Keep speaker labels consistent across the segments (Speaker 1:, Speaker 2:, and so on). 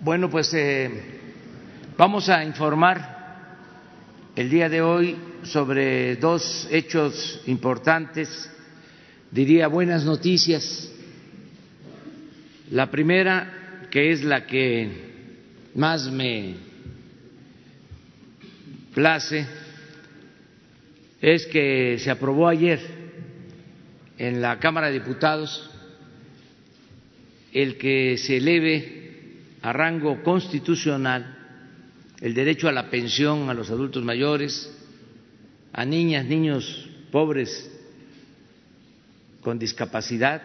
Speaker 1: Bueno, pues eh, vamos a informar el día de hoy sobre dos hechos importantes, diría buenas noticias. La primera, que es la que más me place, es que se aprobó ayer en la Cámara de Diputados el que se eleve a rango constitucional el derecho a la pensión a los adultos mayores, a niñas, niños pobres con discapacidad,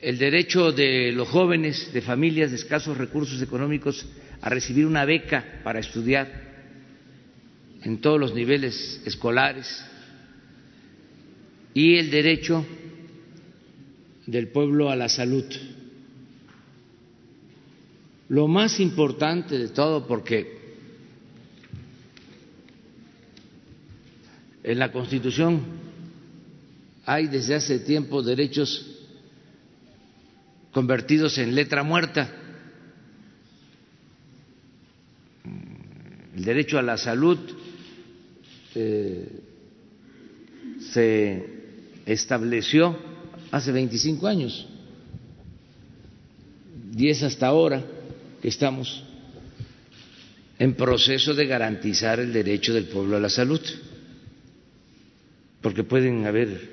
Speaker 1: el derecho de los jóvenes de familias de escasos recursos económicos a recibir una beca para estudiar en todos los niveles escolares y el derecho del pueblo a la salud. Lo más importante de todo, porque en la Constitución hay desde hace tiempo derechos convertidos en letra muerta. El derecho a la salud eh, se estableció hace 25 años y es hasta ahora que estamos en proceso de garantizar el derecho del pueblo a la salud, porque pueden haber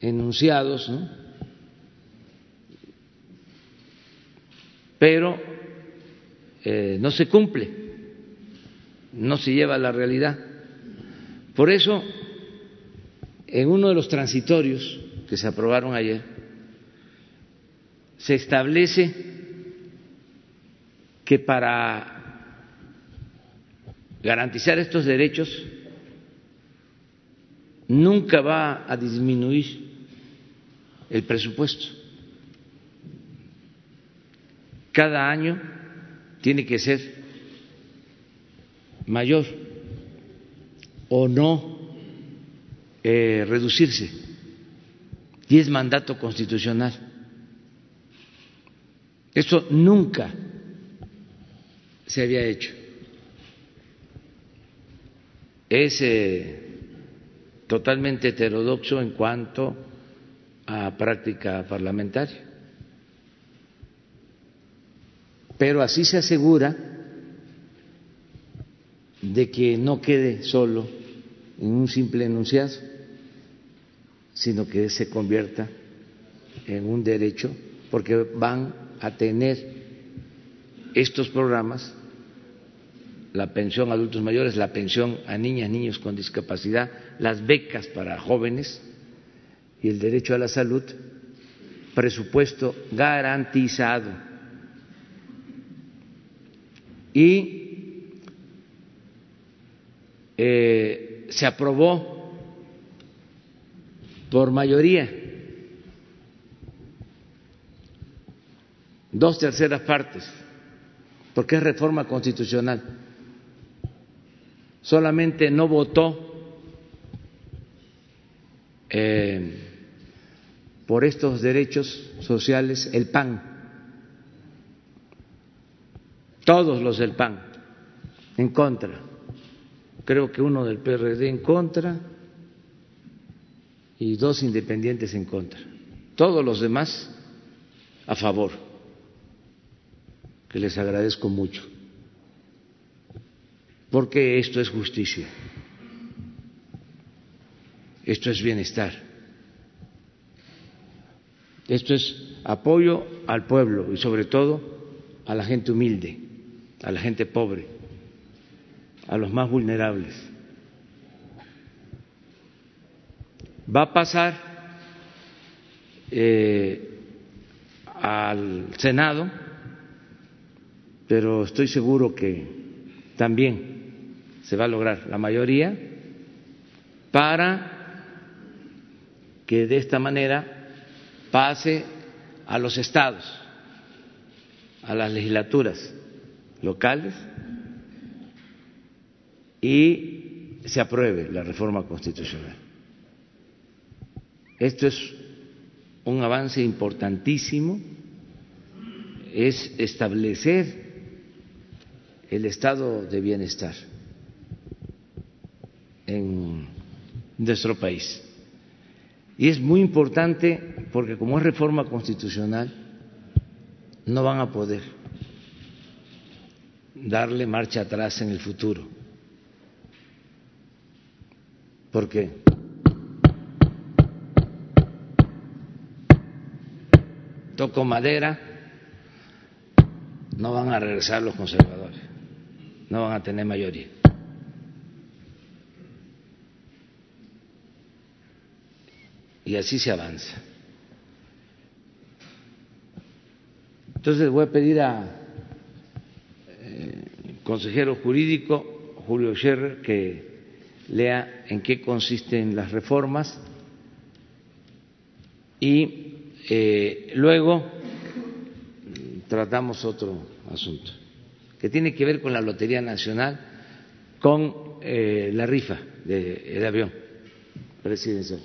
Speaker 1: enunciados, ¿no? pero eh, no se cumple, no se lleva a la realidad. Por eso, en uno de los transitorios que se aprobaron ayer, se establece que para garantizar estos derechos nunca va a disminuir el presupuesto. Cada año tiene que ser mayor o no eh, reducirse y es mandato constitucional. Eso nunca se había hecho. Es eh, totalmente heterodoxo en cuanto a práctica parlamentaria. Pero así se asegura de que no quede solo en un simple enunciado sino que se convierta en un derecho, porque van a tener estos programas, la pensión a adultos mayores, la pensión a niñas, niños con discapacidad, las becas para jóvenes y el derecho a la salud, presupuesto garantizado. Y eh, se aprobó por mayoría, dos terceras partes, porque es reforma constitucional. Solamente no votó eh, por estos derechos sociales el PAN, todos los del PAN en contra, creo que uno del PRD en contra y dos independientes en contra. Todos los demás a favor, que les agradezco mucho, porque esto es justicia, esto es bienestar, esto es apoyo al pueblo y sobre todo a la gente humilde, a la gente pobre, a los más vulnerables. Va a pasar eh, al Senado, pero estoy seguro que también se va a lograr la mayoría para que de esta manera pase a los estados, a las legislaturas locales y se apruebe la reforma constitucional. Esto es un avance importantísimo, es establecer el estado de bienestar en nuestro país. Y es muy importante porque como es reforma constitucional, no van a poder darle marcha atrás en el futuro. ¿Por Toco madera, no van a regresar los conservadores, no van a tener mayoría. Y así se avanza. Entonces voy a pedir a eh, consejero jurídico Julio Scherrer que lea en qué consisten las reformas y eh, luego tratamos otro asunto que tiene que ver con la Lotería Nacional, con eh, la rifa del avión presidencial.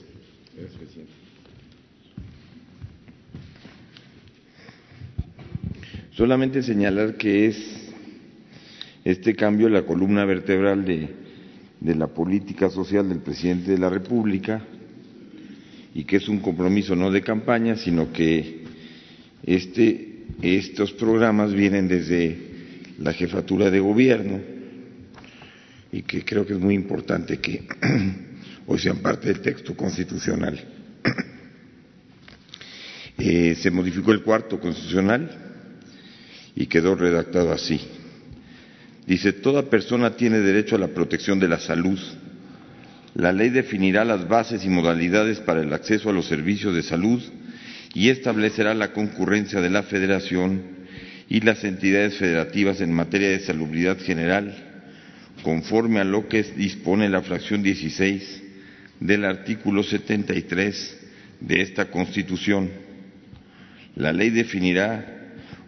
Speaker 2: Solamente señalar que es este cambio la columna vertebral de, de la política social del presidente de la República y que es un compromiso no de campaña, sino que este, estos programas vienen desde la jefatura de gobierno y que creo que es muy importante que hoy sean parte del texto constitucional. Eh, se modificó el cuarto constitucional y quedó redactado así. Dice, toda persona tiene derecho a la protección de la salud. La ley definirá las bases y modalidades para el acceso a los servicios de salud y establecerá la concurrencia de la Federación y las entidades federativas en materia de salubridad general, conforme a lo que dispone la fracción 16 del artículo 73 de esta Constitución. La ley definirá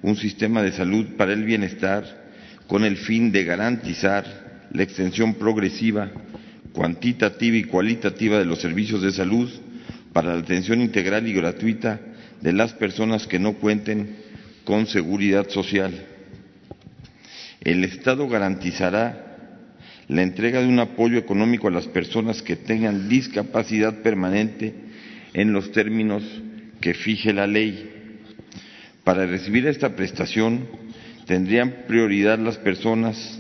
Speaker 2: un sistema de salud para el bienestar con el fin de garantizar la extensión progresiva, cuantitativa y cualitativa de los servicios de salud para la atención integral y gratuita de las personas que no cuenten con seguridad social. El Estado garantizará la entrega de un apoyo económico a las personas que tengan discapacidad permanente en los términos que fije la ley. Para recibir esta prestación tendrían prioridad las personas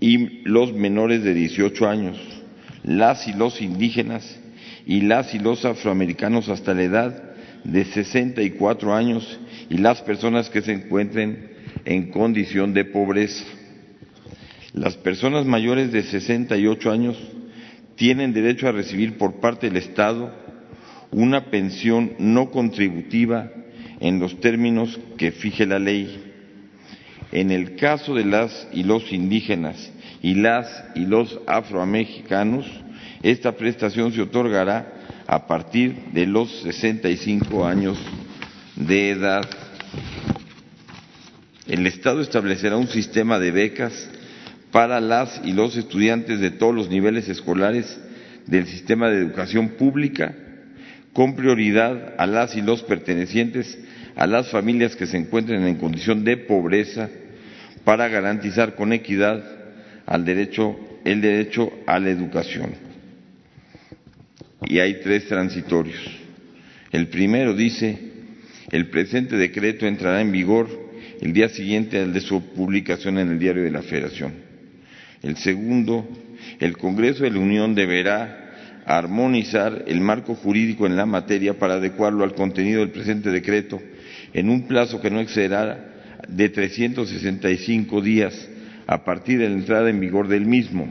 Speaker 2: y los menores de 18 años, las y los indígenas y las y los afroamericanos hasta la edad de 64 años y las personas que se encuentren en condición de pobreza. Las personas mayores de 68 años tienen derecho a recibir por parte del Estado una pensión no contributiva en los términos que fije la ley. En el caso de las y los indígenas y las y los afroamericanos, esta prestación se otorgará a partir de los 65 años de edad. El Estado establecerá un sistema de becas para las y los estudiantes de todos los niveles escolares del sistema de educación pública, con prioridad a las y los pertenecientes a las familias que se encuentren en condición de pobreza, para garantizar con equidad al derecho, el derecho a la educación. Y hay tres transitorios. El primero dice, el presente decreto entrará en vigor el día siguiente al de su publicación en el Diario de la Federación. El segundo, el Congreso de la Unión deberá armonizar el marco jurídico en la materia para adecuarlo al contenido del presente decreto en un plazo que no excederá de 365 días a partir de la entrada en vigor del mismo.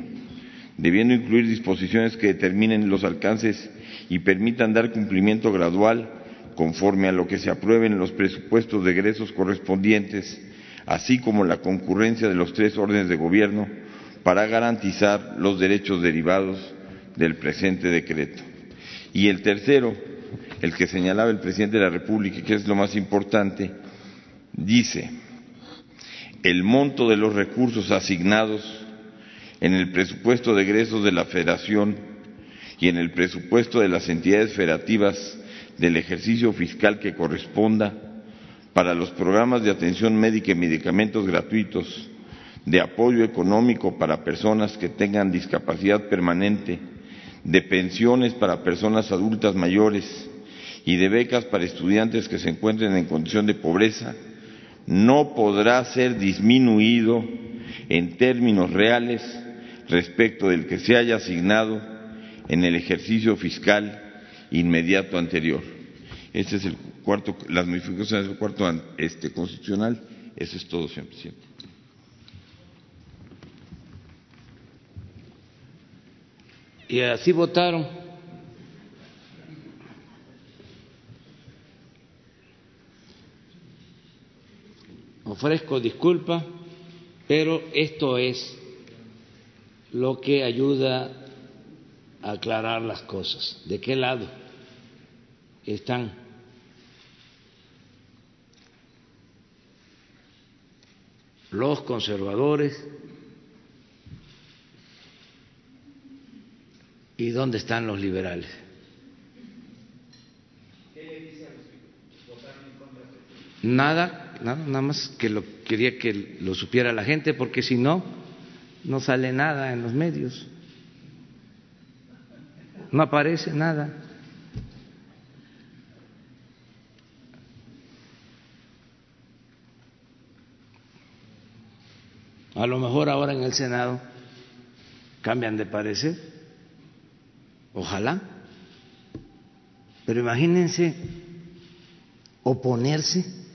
Speaker 2: debiendo incluir disposiciones que determinen los alcances y permitan dar cumplimiento gradual conforme a lo que se apruebe en los presupuestos de egresos correspondientes, así como la concurrencia de los tres órdenes de gobierno para garantizar los derechos derivados del presente decreto. Y el tercero, el que señalaba el presidente de la República, que es lo más importante, dice, el monto de los recursos asignados en el presupuesto de egresos de la Federación y en el presupuesto de las entidades federativas del ejercicio fiscal que corresponda para los programas de atención médica y medicamentos gratuitos, de apoyo económico para personas que tengan discapacidad permanente, de pensiones para personas adultas mayores y de becas para estudiantes que se encuentren en condición de pobreza, no podrá ser disminuido en términos reales respecto del que se haya asignado en el ejercicio fiscal inmediato anterior. Este es el cuarto, las modificaciones del cuarto este, constitucional. Eso es todo, señor presidente.
Speaker 1: Y así votaron. Ofrezco disculpa, pero esto es lo que ayuda a aclarar las cosas. ¿De qué lado están? Los conservadores y dónde están los liberales. Nada, nada, más que lo quería que lo supiera la gente, porque si no, no sale nada en los medios, no aparece nada. A lo mejor ahora en el Senado cambian de parecer, ojalá, pero imagínense oponerse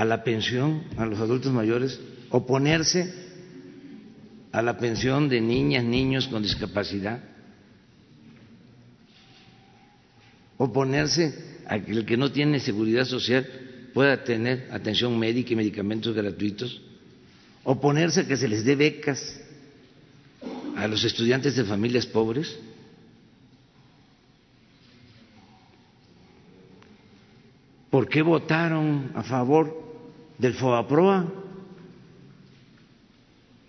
Speaker 1: a la pensión a los adultos mayores oponerse a la pensión de niñas, niños con discapacidad, oponerse a que el que no tiene seguridad social pueda tener atención médica y medicamentos gratuitos, oponerse a que se les dé becas a los estudiantes de familias pobres. ¿Por qué votaron a favor del FOAPROA?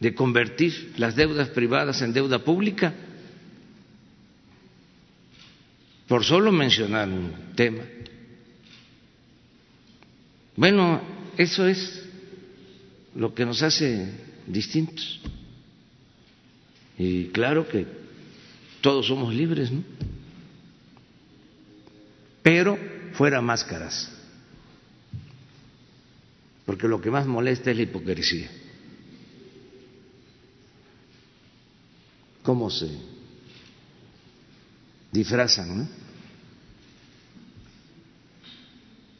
Speaker 1: de convertir las deudas privadas en deuda pública, por solo mencionar un tema. Bueno, eso es lo que nos hace distintos. Y claro que todos somos libres, ¿no? Pero fuera máscaras, porque lo que más molesta es la hipocresía. cómo se disfrazan, ¿no?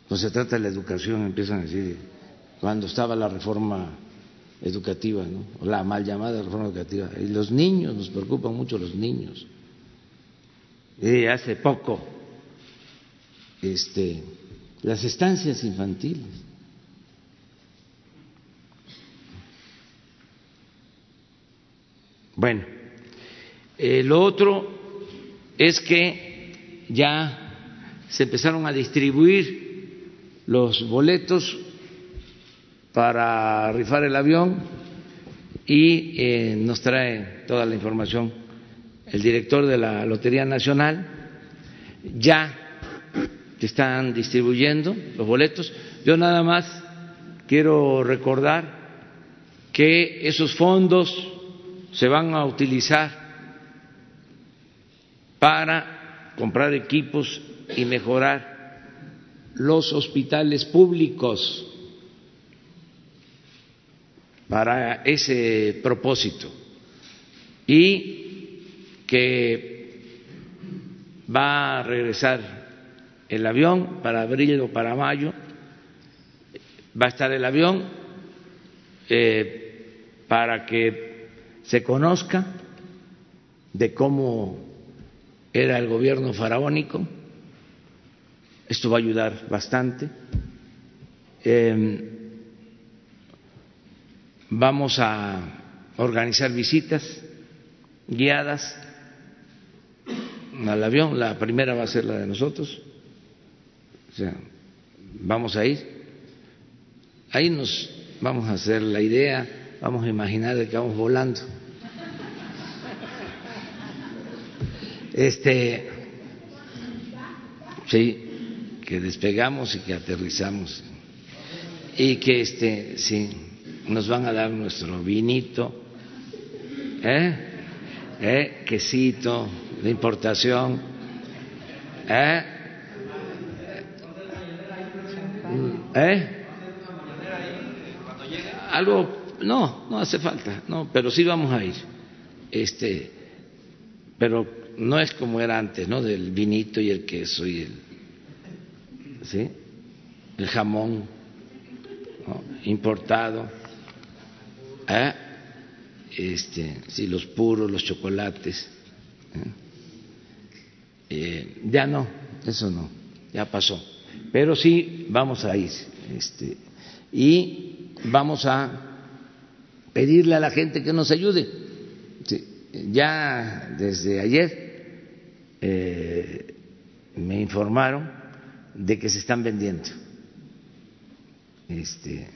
Speaker 1: Pues se trata de la educación, empiezan a decir, cuando estaba la reforma educativa, ¿no? la mal llamada reforma educativa, y los niños, nos preocupan mucho los niños. Y hace poco, este, las estancias infantiles. Bueno, lo otro es que ya se empezaron a distribuir los boletos para rifar el avión y eh, nos trae toda la información el director de la Lotería Nacional. Ya están distribuyendo los boletos. Yo nada más quiero recordar que esos fondos se van a utilizar para comprar equipos y mejorar los hospitales públicos. Para ese propósito. Y que va a regresar el avión para abril o para mayo, va a estar el avión eh, para que se conozca de cómo era el gobierno faraónico. Esto va a ayudar bastante. Em, vamos a organizar visitas guiadas al avión. La primera va a ser la de nosotros. O sea, vamos a ir. Ahí nos vamos a hacer la idea, vamos a imaginar que vamos volando. Este, sí, que despegamos y que aterrizamos y que este, sí, nos van a dar nuestro vinito, ¿eh? ¿Eh? quesito de importación, ¿eh? ¿Eh? Algo, no, no hace falta, no, pero sí vamos a ir. Este, pero no es como era antes, ¿no? Del vinito y el queso y el, ¿sí? El jamón importado, ¿eh? este, sí, los puros, los chocolates. ¿eh? Eh, ya no, eso no, ya pasó. Pero sí vamos a ir. Este, y vamos a pedirle a la gente que nos ayude. ya desde ayer me informaron de que se están vendiendo este,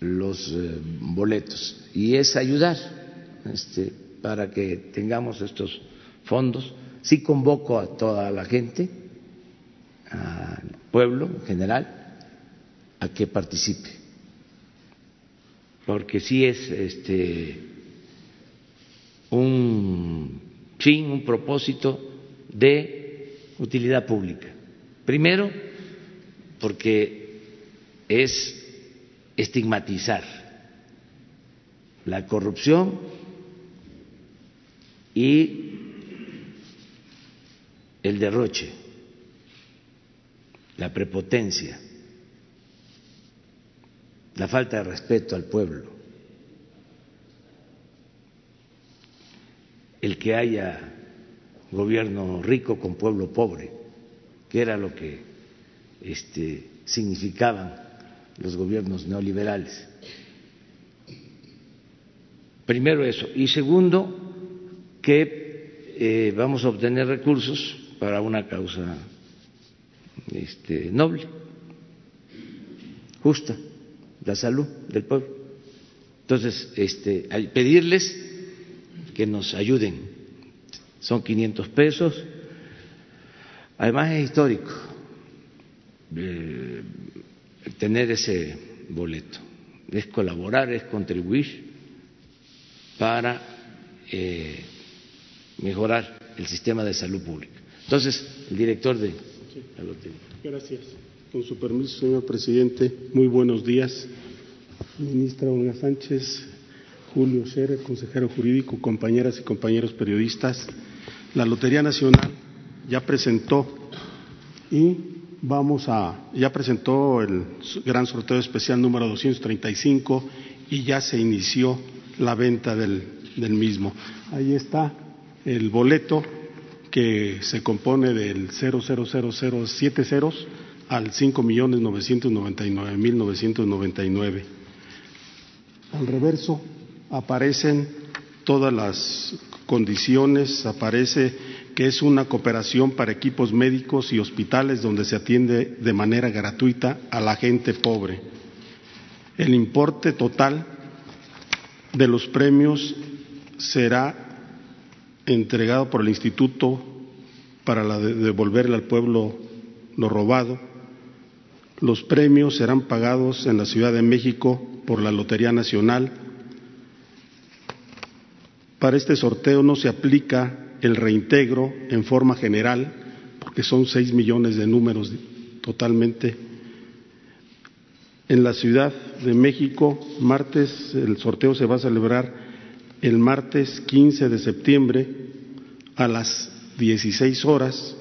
Speaker 1: los eh, boletos y es ayudar este, para que tengamos estos fondos. Sí convoco a toda la gente, al pueblo en general, a que participe, porque sí es este, un fin, un propósito de utilidad pública. Primero, porque es estigmatizar la corrupción y el derroche, la prepotencia, la falta de respeto al pueblo, el que haya gobierno rico con pueblo pobre, que era lo que este, significaban los gobiernos neoliberales. Primero eso. Y segundo, que eh, vamos a obtener recursos para una causa este, noble, justa, la salud del pueblo. Entonces, este, al pedirles que nos ayuden, son 500 pesos, además es histórico eh, tener ese boleto. Es colaborar, es contribuir para eh, mejorar el sistema de salud pública. Entonces, el director de la lotería.
Speaker 3: Gracias. Con su permiso, señor presidente, muy buenos días. Ministra Olga Sánchez, Julio Scherer, consejero jurídico, compañeras y compañeros periodistas. La Lotería Nacional ya presentó y vamos a, ya presentó el gran sorteo especial número 235 y ya se inició la venta del, del mismo. Ahí está el boleto que se compone del 00007 ceros al 5.999.999. Al reverso aparecen todas las condiciones, aparece que es una cooperación para equipos médicos y hospitales donde se atiende de manera gratuita a la gente pobre. El importe total de los premios será entregado por el Instituto para devolverle al pueblo lo robado. Los premios serán pagados en la Ciudad de México por la Lotería Nacional. Para este sorteo no se aplica el reintegro en forma general, porque son seis millones de números totalmente. En la Ciudad de México, martes, el sorteo se va a celebrar el martes 15 de septiembre a las 16 horas.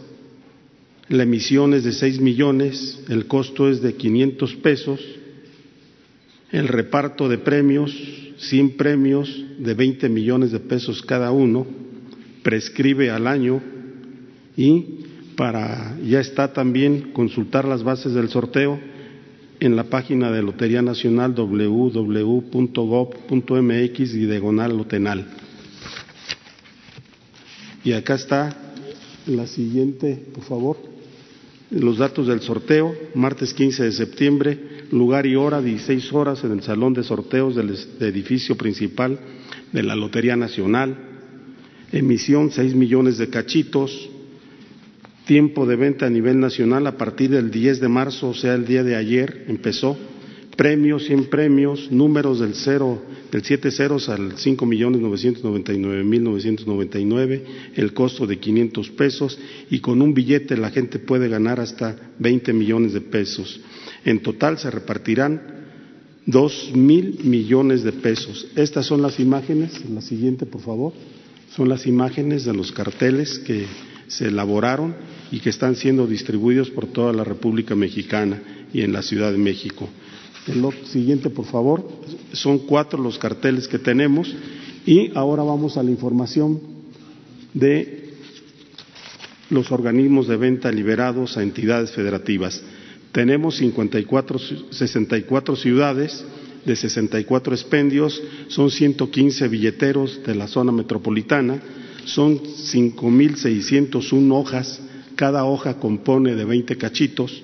Speaker 3: La emisión es de seis millones, el costo es de 500 pesos el reparto de premios, 100 premios de 20 millones de pesos cada uno, prescribe al año y para ya está también consultar las bases del sorteo en la página de Lotería Nacional www.gov.mx y diagonal lotenal. Y acá está la siguiente, por favor. Los datos del sorteo, martes 15 de septiembre, lugar y hora, 16 horas en el salón de sorteos del edificio principal de la Lotería Nacional. Emisión 6 millones de cachitos, tiempo de venta a nivel nacional a partir del 10 de marzo, o sea, el día de ayer empezó. Premios, 100 premios, números del cero, del siete ceros al cinco millones nueve mil nueve, el costo de 500 pesos y con un billete la gente puede ganar hasta 20 millones de pesos. En total se repartirán dos mil millones de pesos. Estas son las imágenes, la siguiente por favor, son las imágenes de los carteles que se elaboraron y que están siendo distribuidos por toda la República Mexicana y en la Ciudad de México. El siguiente, por favor. Son cuatro los carteles que tenemos. Y ahora vamos a la información de los organismos de venta liberados a entidades federativas. Tenemos 54, 64 ciudades de 64 expendios, son 115 billeteros de la zona metropolitana, son 5.601 hojas, cada hoja compone de 20 cachitos.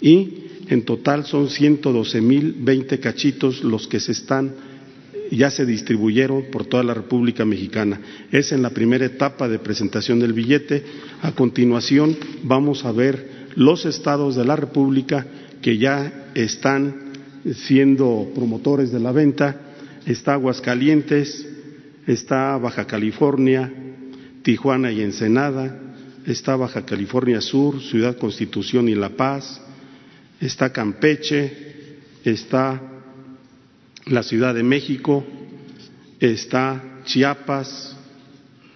Speaker 3: Y en total son 112.020 cachitos los que se están ya se distribuyeron por toda la República Mexicana. Es en la primera etapa de presentación del billete. A continuación vamos a ver los estados de la República que ya están siendo promotores de la venta. Está Aguascalientes, está Baja California, Tijuana y Ensenada, está Baja California Sur, Ciudad Constitución y La Paz, está Campeche, está la Ciudad de México, está Chiapas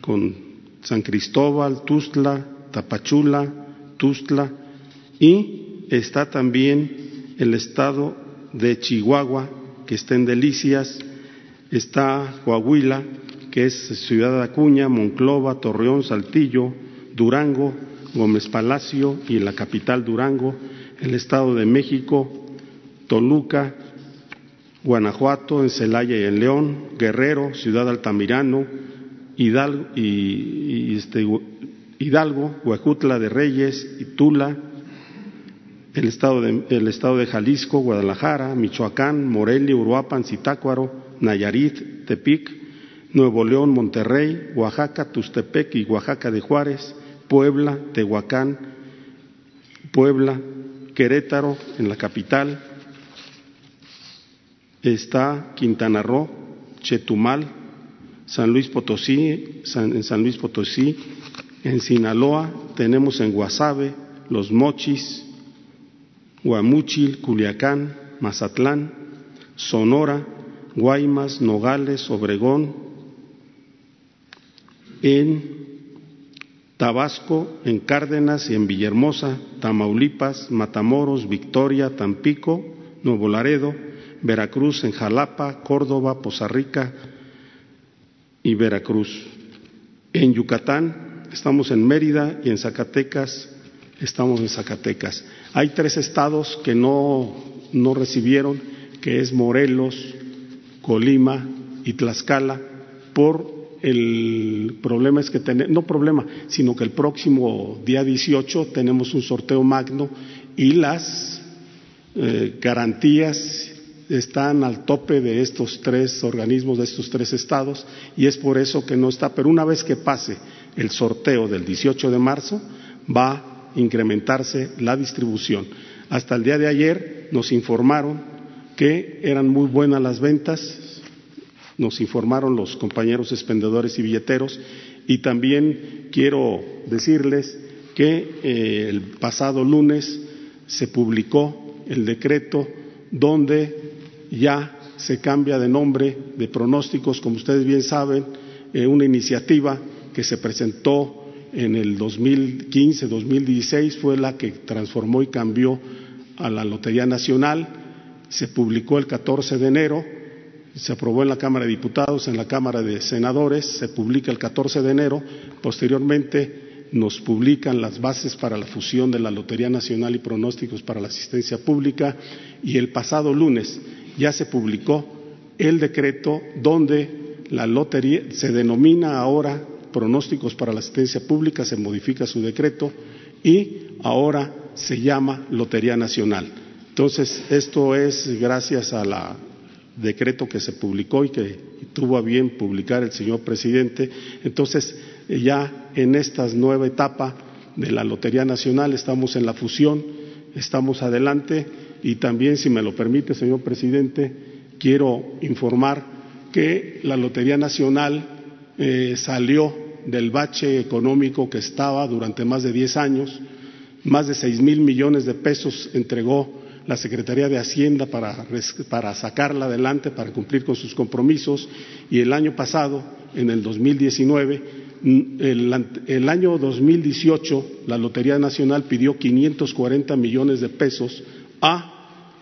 Speaker 3: con San Cristóbal, Tustla, Tapachula, Tustla y está también el estado de Chihuahua que está en Delicias, está Coahuila, que es Ciudad Acuña, Monclova, Torreón, Saltillo, Durango, Gómez Palacio y la capital Durango, el Estado de México, Toluca, Guanajuato, en Celaya y en León, Guerrero, Ciudad Altamirano, Hidalgo, y, este, de Reyes, y Tula, el estado, de, el estado de Jalisco, Guadalajara, Michoacán, Morelia, Uruapan, Zitácuaro, Nayarit, Tepic, Nuevo León, Monterrey, Oaxaca, Tustepec y Oaxaca de Juárez, Puebla, Tehuacán, Puebla, Querétaro, en la capital, está Quintana Roo, Chetumal, San Luis Potosí, en San Luis Potosí, en Sinaloa tenemos en Guasave, Los Mochis, Guamuchil, Culiacán, Mazatlán, Sonora, Guaymas, Nogales, Obregón, en Tabasco, en Cárdenas y en Villahermosa, Tamaulipas, Matamoros, Victoria, Tampico, Nuevo Laredo, Veracruz, en Jalapa, Córdoba, Poza Rica y Veracruz. En Yucatán estamos en Mérida y en Zacatecas estamos en Zacatecas. Hay tres estados que no, no recibieron, que es Morelos, Colima y Tlaxcala, por el problema es que tenemos, no problema, sino que el próximo día 18 tenemos un sorteo magno y las eh, garantías están al tope de estos tres organismos, de estos tres estados, y es por eso que no está. Pero una vez que pase el sorteo del 18 de marzo, va a incrementarse la distribución. Hasta el día de ayer nos informaron que eran muy buenas las ventas, nos informaron los compañeros expendedores y billeteros. Y también quiero decirles que eh, el pasado lunes se publicó el decreto donde ya se cambia de nombre de pronósticos, como ustedes bien saben, eh, una iniciativa que se presentó en el 2015-2016 fue la que transformó y cambió a la Lotería Nacional. Se publicó el 14 de enero, se aprobó en la Cámara de Diputados, en la Cámara de Senadores, se publica el 14 de enero, posteriormente nos publican las bases para la fusión de la Lotería Nacional y pronósticos para la asistencia pública y el pasado lunes ya se publicó el decreto donde la lotería se denomina ahora pronósticos para la asistencia pública, se modifica su decreto y ahora se llama Lotería Nacional. Entonces, esto es gracias al decreto que se publicó y que tuvo a bien publicar el señor presidente. Entonces, ya en esta nueva etapa de la Lotería Nacional estamos en la fusión, estamos adelante y también, si me lo permite, señor presidente, quiero informar que la Lotería Nacional eh, salió del bache económico que estaba durante más de diez años más de seis mil millones de pesos entregó la Secretaría de Hacienda para, para, sacarla adelante, para cumplir con sus compromisos. Y el año pasado, en el 2019, el, el año 2018, la Lotería Nacional pidió 540 millones de pesos a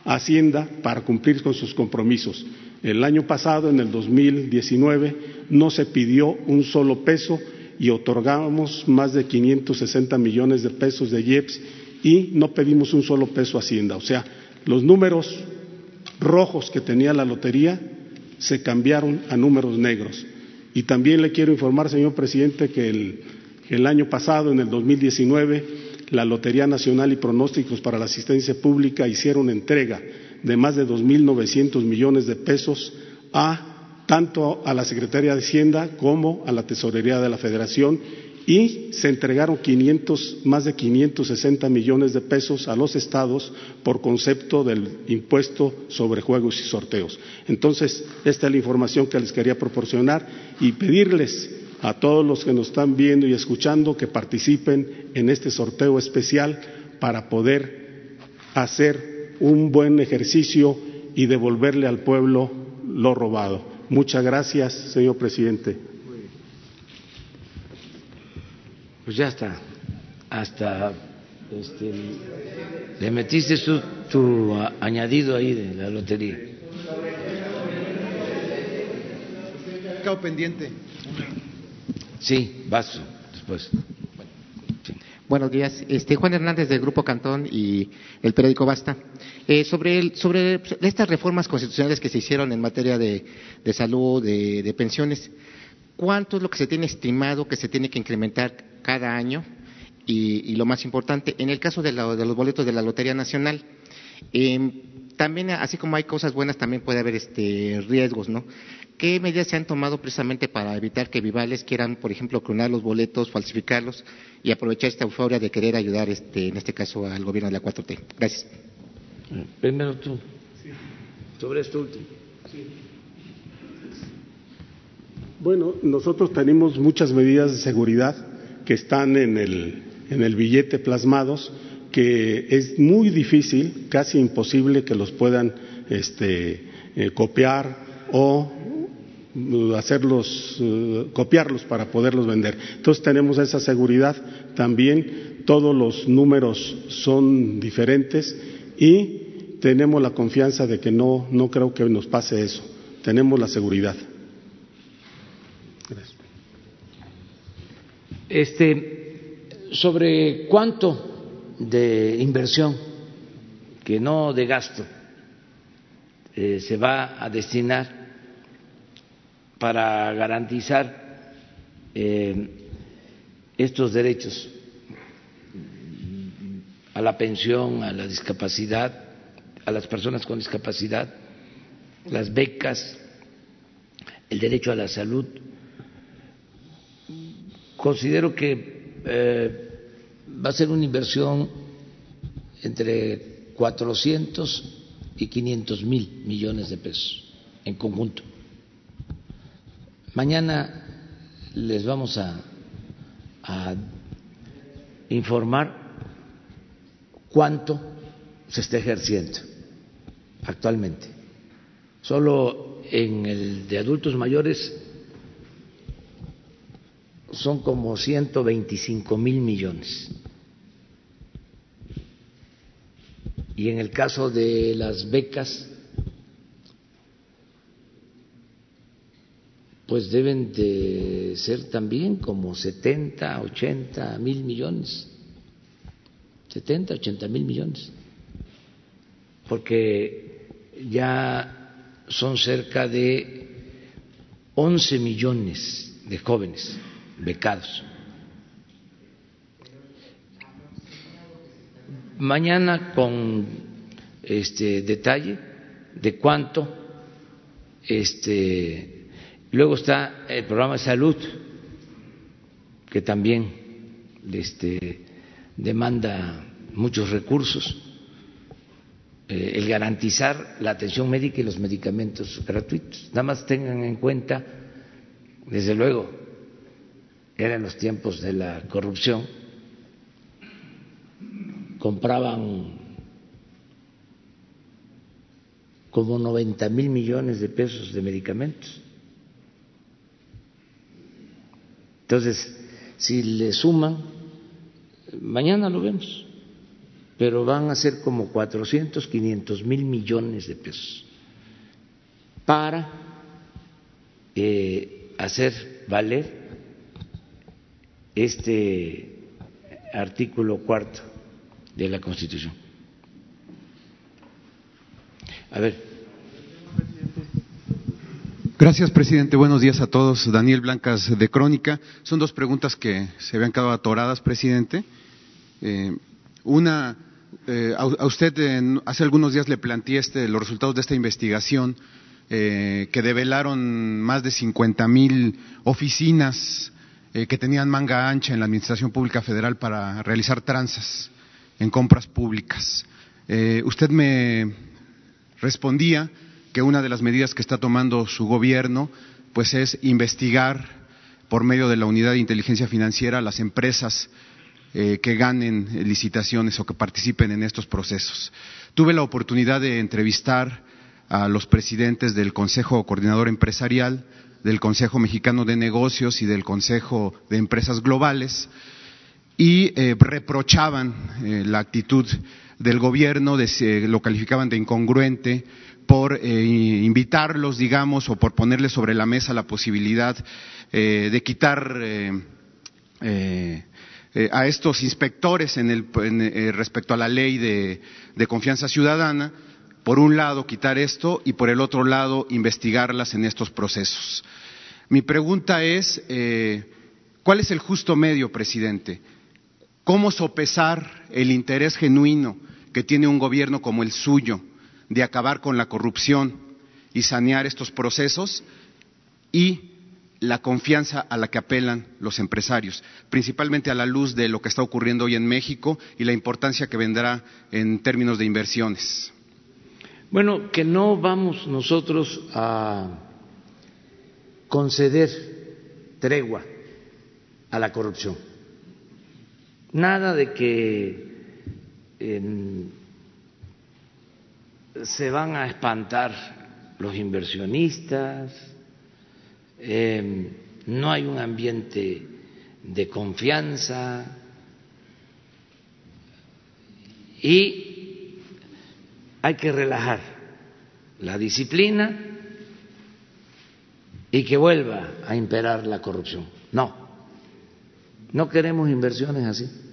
Speaker 3: Hacienda para cumplir con sus compromisos. El año pasado, en el 2019, no se pidió un solo peso y otorgamos más de 560 millones de pesos de IEPS y no pedimos un solo peso a Hacienda. O sea, los números rojos que tenía la lotería se cambiaron a números negros. Y también le quiero informar, señor presidente, que el, el año pasado, en el 2019, la Lotería Nacional y Pronósticos para la Asistencia Pública hicieron entrega de más de 2.900 millones de pesos a tanto a la Secretaría de Hacienda como a la Tesorería de la Federación y se entregaron más de 560 millones de pesos a los estados por concepto del impuesto sobre juegos y sorteos. Entonces, esta es la información que les quería proporcionar y pedirles a todos los que nos están viendo y escuchando que participen en este sorteo especial para poder hacer un buen ejercicio y devolverle al pueblo lo robado. Muchas gracias, señor presidente.
Speaker 1: Pues ya está. Hasta este, le metiste tu añadido ahí de la lotería.
Speaker 4: pendiente.
Speaker 1: Sí, vas después.
Speaker 4: Buenos días. Este, Juan Hernández del Grupo Cantón y el periódico Basta. Eh, sobre, sobre estas reformas constitucionales que se hicieron en materia de, salud, de, pensiones, ¿cuánto es lo que se tiene estimado que se tiene que incrementar cada año? Y, lo más importante, en el caso de, los boletos de la Lotería Nacional, em, también, así como hay cosas buenas, también puede haber este, riesgos, ¿no? ¿Qué medidas se han tomado precisamente para evitar que vivales quieran, por ejemplo, clonar los boletos, falsificarlos y aprovechar esta euforia de querer ayudar, este, en este caso, al gobierno de la 4T? Gracias.
Speaker 1: Primero tú. Sobre esto último.
Speaker 3: Bueno, nosotros tenemos muchas medidas de seguridad que están en el, en el billete plasmados, que es muy difícil, casi imposible que los puedan este, eh, copiar o hacerlos, eh, copiarlos para poderlos vender. Entonces tenemos esa seguridad también, todos los números son diferentes y tenemos la confianza de que no, no creo que nos pase eso, tenemos la seguridad.
Speaker 1: Gracias. Este, sobre cuánto de inversión, que no de gasto, eh, se va a destinar para garantizar eh, estos derechos a la pensión, a la discapacidad, a las personas con discapacidad, las becas, el derecho a la salud. Considero que eh, va a ser una inversión entre 400 y 500 mil millones de pesos en conjunto. Mañana les vamos a, informar cuánto se está ejerciendo actualmente. Solo en el de adultos mayores son como 125 mil millones. Y en el caso de las becas, pues deben de ser también como 70, 80 mil millones. 70, 80 mil millones. Porque ya son cerca de 11 millones de jóvenes becados. Mañana con este detalle de cuánto este luego está el programa de salud que también este demanda muchos recursos eh, el garantizar la atención médica y los medicamentos gratuitos nada más tengan en cuenta desde luego eran los tiempos de la corrupción compraban como 90 mil millones de pesos de medicamentos. Entonces, si le suman, mañana lo vemos, pero van a ser como 400, 500 mil millones de pesos para eh, hacer valer este artículo cuarto de la Constitución. A ver.
Speaker 5: Gracias, presidente. Buenos días a todos. Daniel Blancas de Crónica. Son dos preguntas que se habían quedado atoradas, presidente. Eh, una, eh, a, usted hace algunos días le planteé este, los resultados de esta investigación eh, que develaron más de 50 mil oficinas que tenían manga ancha en la Administración Pública Federal para realizar tranzas en compras públicas. Eh, usted me respondía que una de las medidas que está tomando su gobierno pues es investigar por medio de la unidad de inteligencia financiera las empresas eh, que ganen licitaciones o que participen en estos procesos. Tuve la oportunidad de entrevistar a los presidentes del Consejo Coordinador Empresarial, del Consejo Mexicano de Negocios y del Consejo de Empresas Globales y eh, reprochaban eh, la actitud del gobierno, lo calificaban de incongruente por eh, invitarlos, digamos, o por ponerles sobre la mesa la posibilidad de quitar a estos inspectores en el, respecto a la ley de, confianza ciudadana, por un lado quitar esto y por el otro lado investigarlas en estos procesos. Mi pregunta es, ¿cuál es el justo medio, presidente? ¿Cómo sopesar el interés genuino que tiene un gobierno como el suyo de acabar con la corrupción y sanear estos procesos y la confianza a la que apelan los empresarios, principalmente a la luz de lo que está ocurriendo hoy en México y la importancia que vendrá en términos de inversiones?
Speaker 1: Bueno, que no vamos nosotros a conceder tregua a la corrupción. Nada de que se van a espantar los inversionistas, em, no hay un ambiente de confianza. Y hay que relajar la disciplina y que vuelva a imperar la corrupción. No, no queremos inversiones así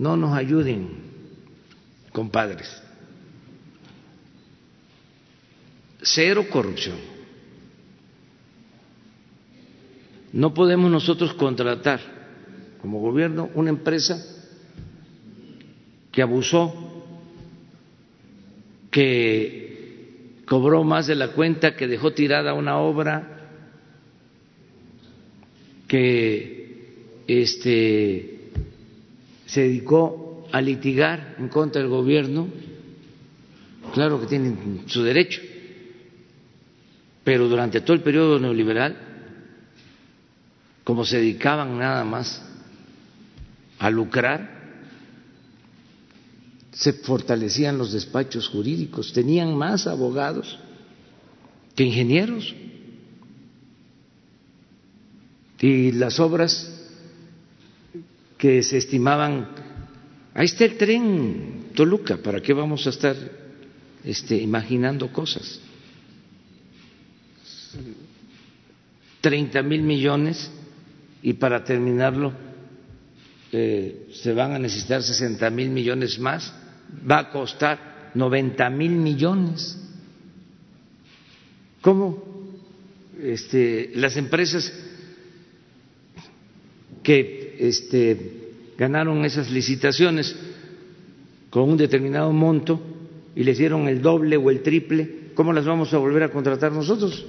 Speaker 1: no nos ayuden, compadres. Cero corrupción. No podemos nosotros contratar como gobierno una empresa que abusó, que cobró más de la cuenta, que dejó tirada una obra, que este se dedicó a litigar en contra del gobierno, claro que tienen su derecho, pero durante todo el periodo neoliberal, como se dedicaban nada más a lucrar, se fortalecían los despachos jurídicos, tenían más abogados que ingenieros. Y las obras que se estimaban, ahí está el tren Toluca, ¿para qué vamos a estar este, imaginando cosas? 30 mil millones y para terminarlo eh, se van a necesitar 60 mil millones más, va a costar 90 mil millones. ¿Cómo este, las empresas que este, ganaron esas licitaciones con un determinado monto y les dieron el doble o el triple, ¿cómo las vamos a volver a contratar nosotros?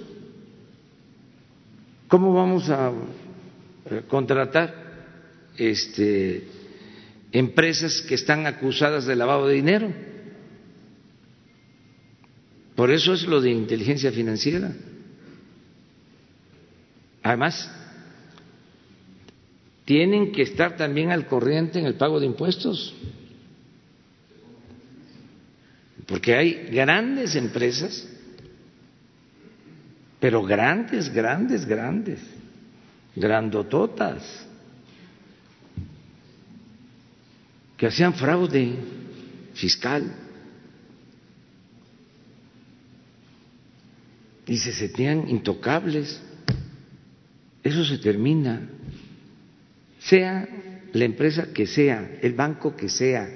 Speaker 1: ¿Cómo vamos a contratar este, empresas que están acusadas de lavado de dinero? Por eso es lo de inteligencia financiera. Además, tienen que estar también al corriente en el pago de impuestos, porque hay grandes empresas pero grandes, grandes, grandes, grandototas, que hacían fraude fiscal y se sentían intocables. Eso se termina, sea la empresa que sea, el banco que sea.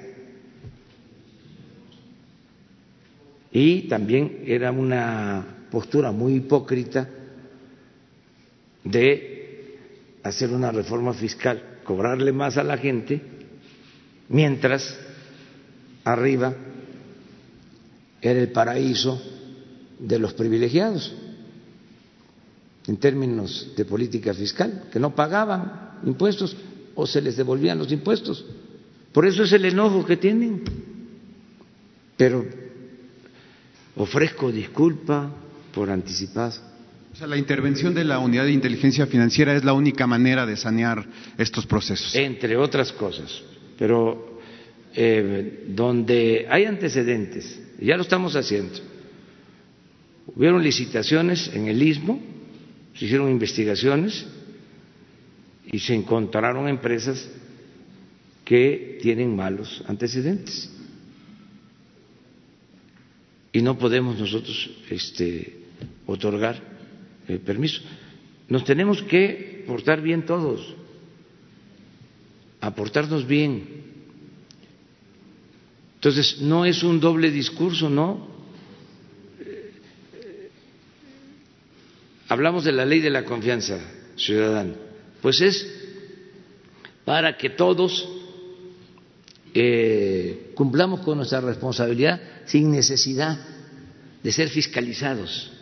Speaker 1: Y también era una postura muy hipócrita de hacer una reforma fiscal, cobrarle más a la gente, mientras arriba era el paraíso de los privilegiados en términos de política fiscal, que no pagaban impuestos o se les devolvían los impuestos. Por eso es el enojo que tienen. Pero ofrezco disculpa por anticipado.
Speaker 5: O sea, la intervención de la unidad de inteligencia financiera es la única manera de sanear estos procesos.
Speaker 1: Entre otras cosas, pero eh, donde hay antecedentes, ya lo estamos haciendo. Hubieron licitaciones en el istmo, se hicieron investigaciones y se encontraron empresas que tienen malos antecedentes. Y no podemos nosotros este, otorgar el permiso. Nos tenemos que portar bien todos, aportarnos bien. Entonces, no es un doble discurso, ¿no? Hablamos de la ley de la confianza ciudadana. Pues es para que todos eh, cumplamos con nuestra responsabilidad sin necesidad de ser fiscalizados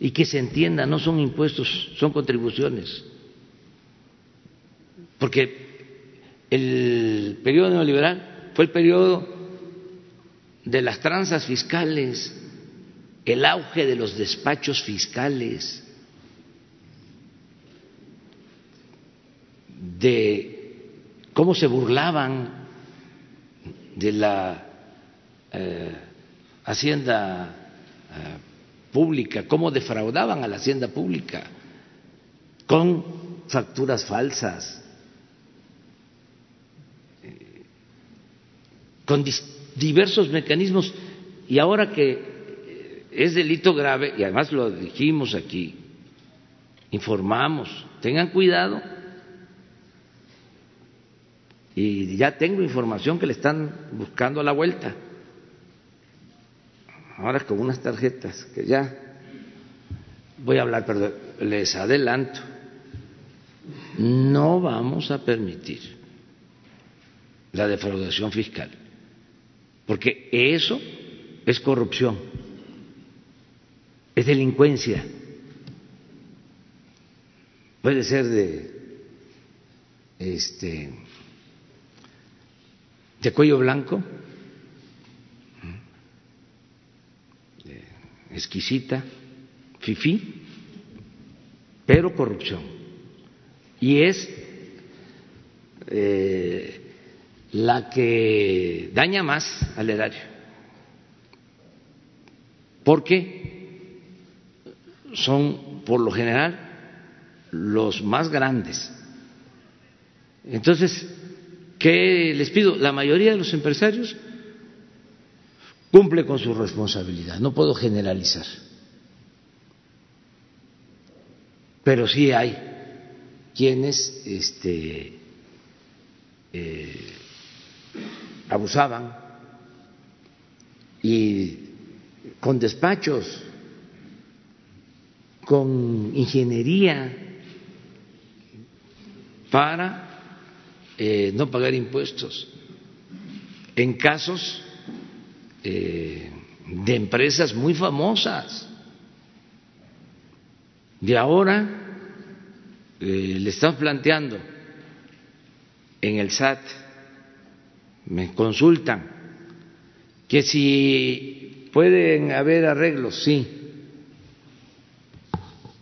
Speaker 1: y que se entienda, no son impuestos, son contribuciones. Porque el periodo neoliberal fue el periodo de las tranzas fiscales, el auge de los despachos fiscales, de cómo se burlaban de la eh, hacienda eh, pública, cómo defraudaban a la hacienda pública con facturas falsas, con diversos mecanismos. Y ahora que es delito grave, y además lo dijimos aquí, informamos, tengan cuidado. Y ya tengo información que le están buscando a la vuelta ahora con unas tarjetas que ya voy a hablar, pero les adelanto, no vamos a permitir la defraudación fiscal, porque eso es corrupción, es delincuencia, puede ser de este de cuello blanco exquisita, fifí, pero corrupción. Y es eh, la que daña más al erario, porque son por lo general los más grandes. Entonces, ¿qué les pido? La mayoría de los empresarios cumple con su responsabilidad. No puedo generalizar. pero sí hay quienes este, eh, abusaban y con despachos, con ingeniería para eh, no pagar impuestos. En casos eh, de empresas muy famosas. De ahora eh, le están planteando en el SAT, me consultan, que si pueden haber arreglos, sí.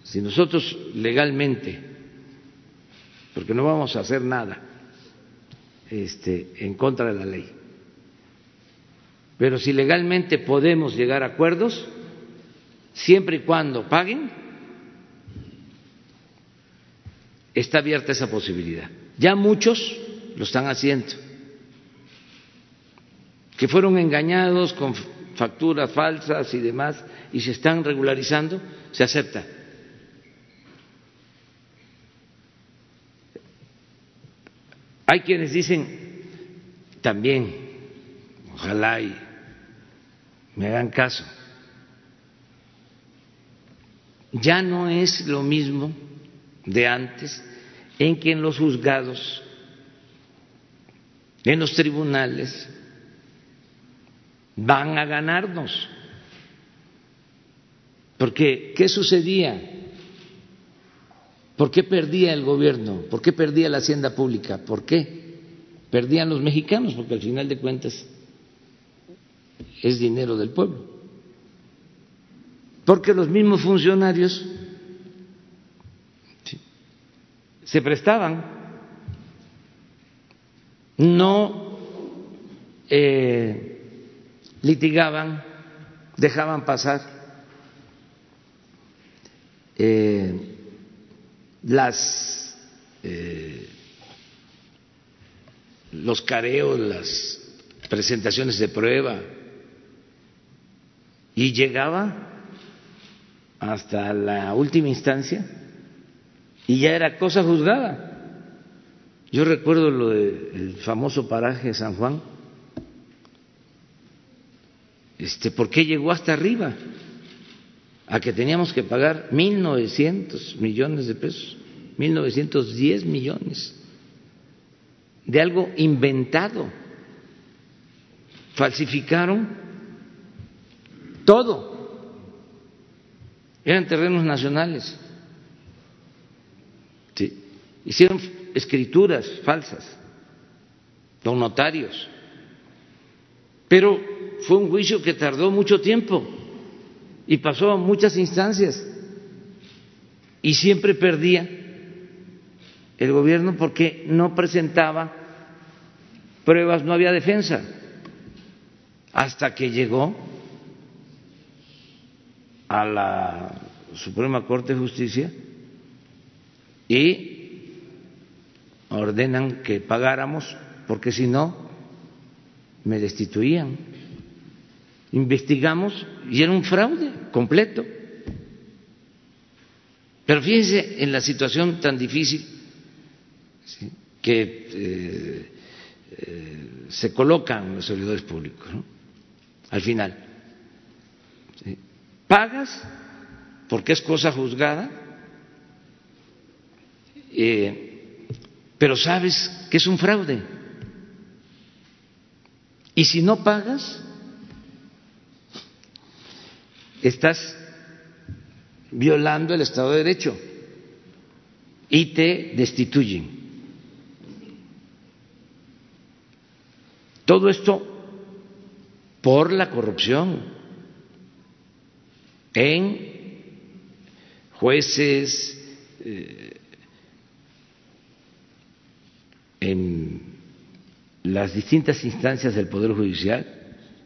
Speaker 1: Si nosotros legalmente, porque no vamos a hacer nada este, en contra de la ley, pero si legalmente podemos llegar a acuerdos, siempre y cuando paguen, está abierta esa posibilidad. Ya muchos lo están haciendo, que fueron engañados con facturas falsas y demás y se están regularizando, se acepta. Hay quienes dicen también, ojalá y me hagan caso, ya no es lo mismo de antes en que en los juzgados, en los tribunales, van a ganarnos. Porque, ¿qué sucedía? ¿Por qué perdía el gobierno? ¿Por qué perdía la hacienda pública? ¿Por qué? Perdían los mexicanos, porque al final de cuentas es dinero del pueblo. Porque los mismos funcionarios se prestaban, no eh, litigaban, dejaban pasar eh, las eh, los careos, las presentaciones de prueba, y llegaba hasta la última instancia y ya era cosa juzgada. Yo recuerdo lo del famoso paraje San Juan. Este, ¿Por qué llegó hasta arriba? A que teníamos que pagar 1.900 millones de pesos, 1.910 millones de algo inventado. Falsificaron todo. Eran terrenos nacionales. Hicieron escrituras falsas, los notarios. Pero fue un juicio que tardó mucho tiempo y pasó a muchas instancias y siempre perdía el gobierno porque no presentaba pruebas, no había defensa, hasta que llegó a la Suprema Corte de Justicia y ordenan que pagáramos porque si no me destituían. Investigamos y era un fraude completo. Pero fíjense en la situación tan difícil que eh, eh, se colocan los servidores públicos al final pagas porque es cosa juzgada, eh, pero sabes que es un fraude. Y si no pagas, estás violando el Estado de Derecho y te destituyen. Todo esto por la corrupción en jueces, eh, en las distintas instancias del Poder Judicial,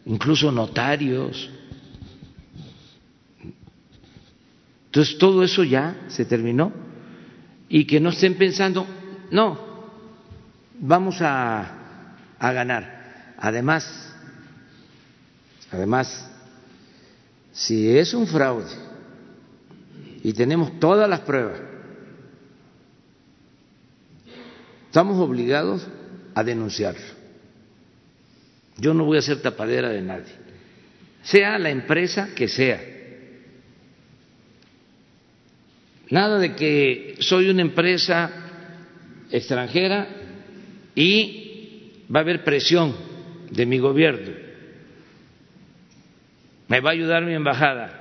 Speaker 1: incluso notarios. Entonces todo eso ya se terminó y que no estén pensando, no, vamos a, a ganar. Además, además, si es un fraude y tenemos todas las pruebas, estamos obligados a denunciarlo. Yo no voy a ser tapadera de nadie, sea la empresa que sea Nada de que soy una empresa extranjera y va a haber presión de mi gobierno. ¿Me va a ayudar mi embajada?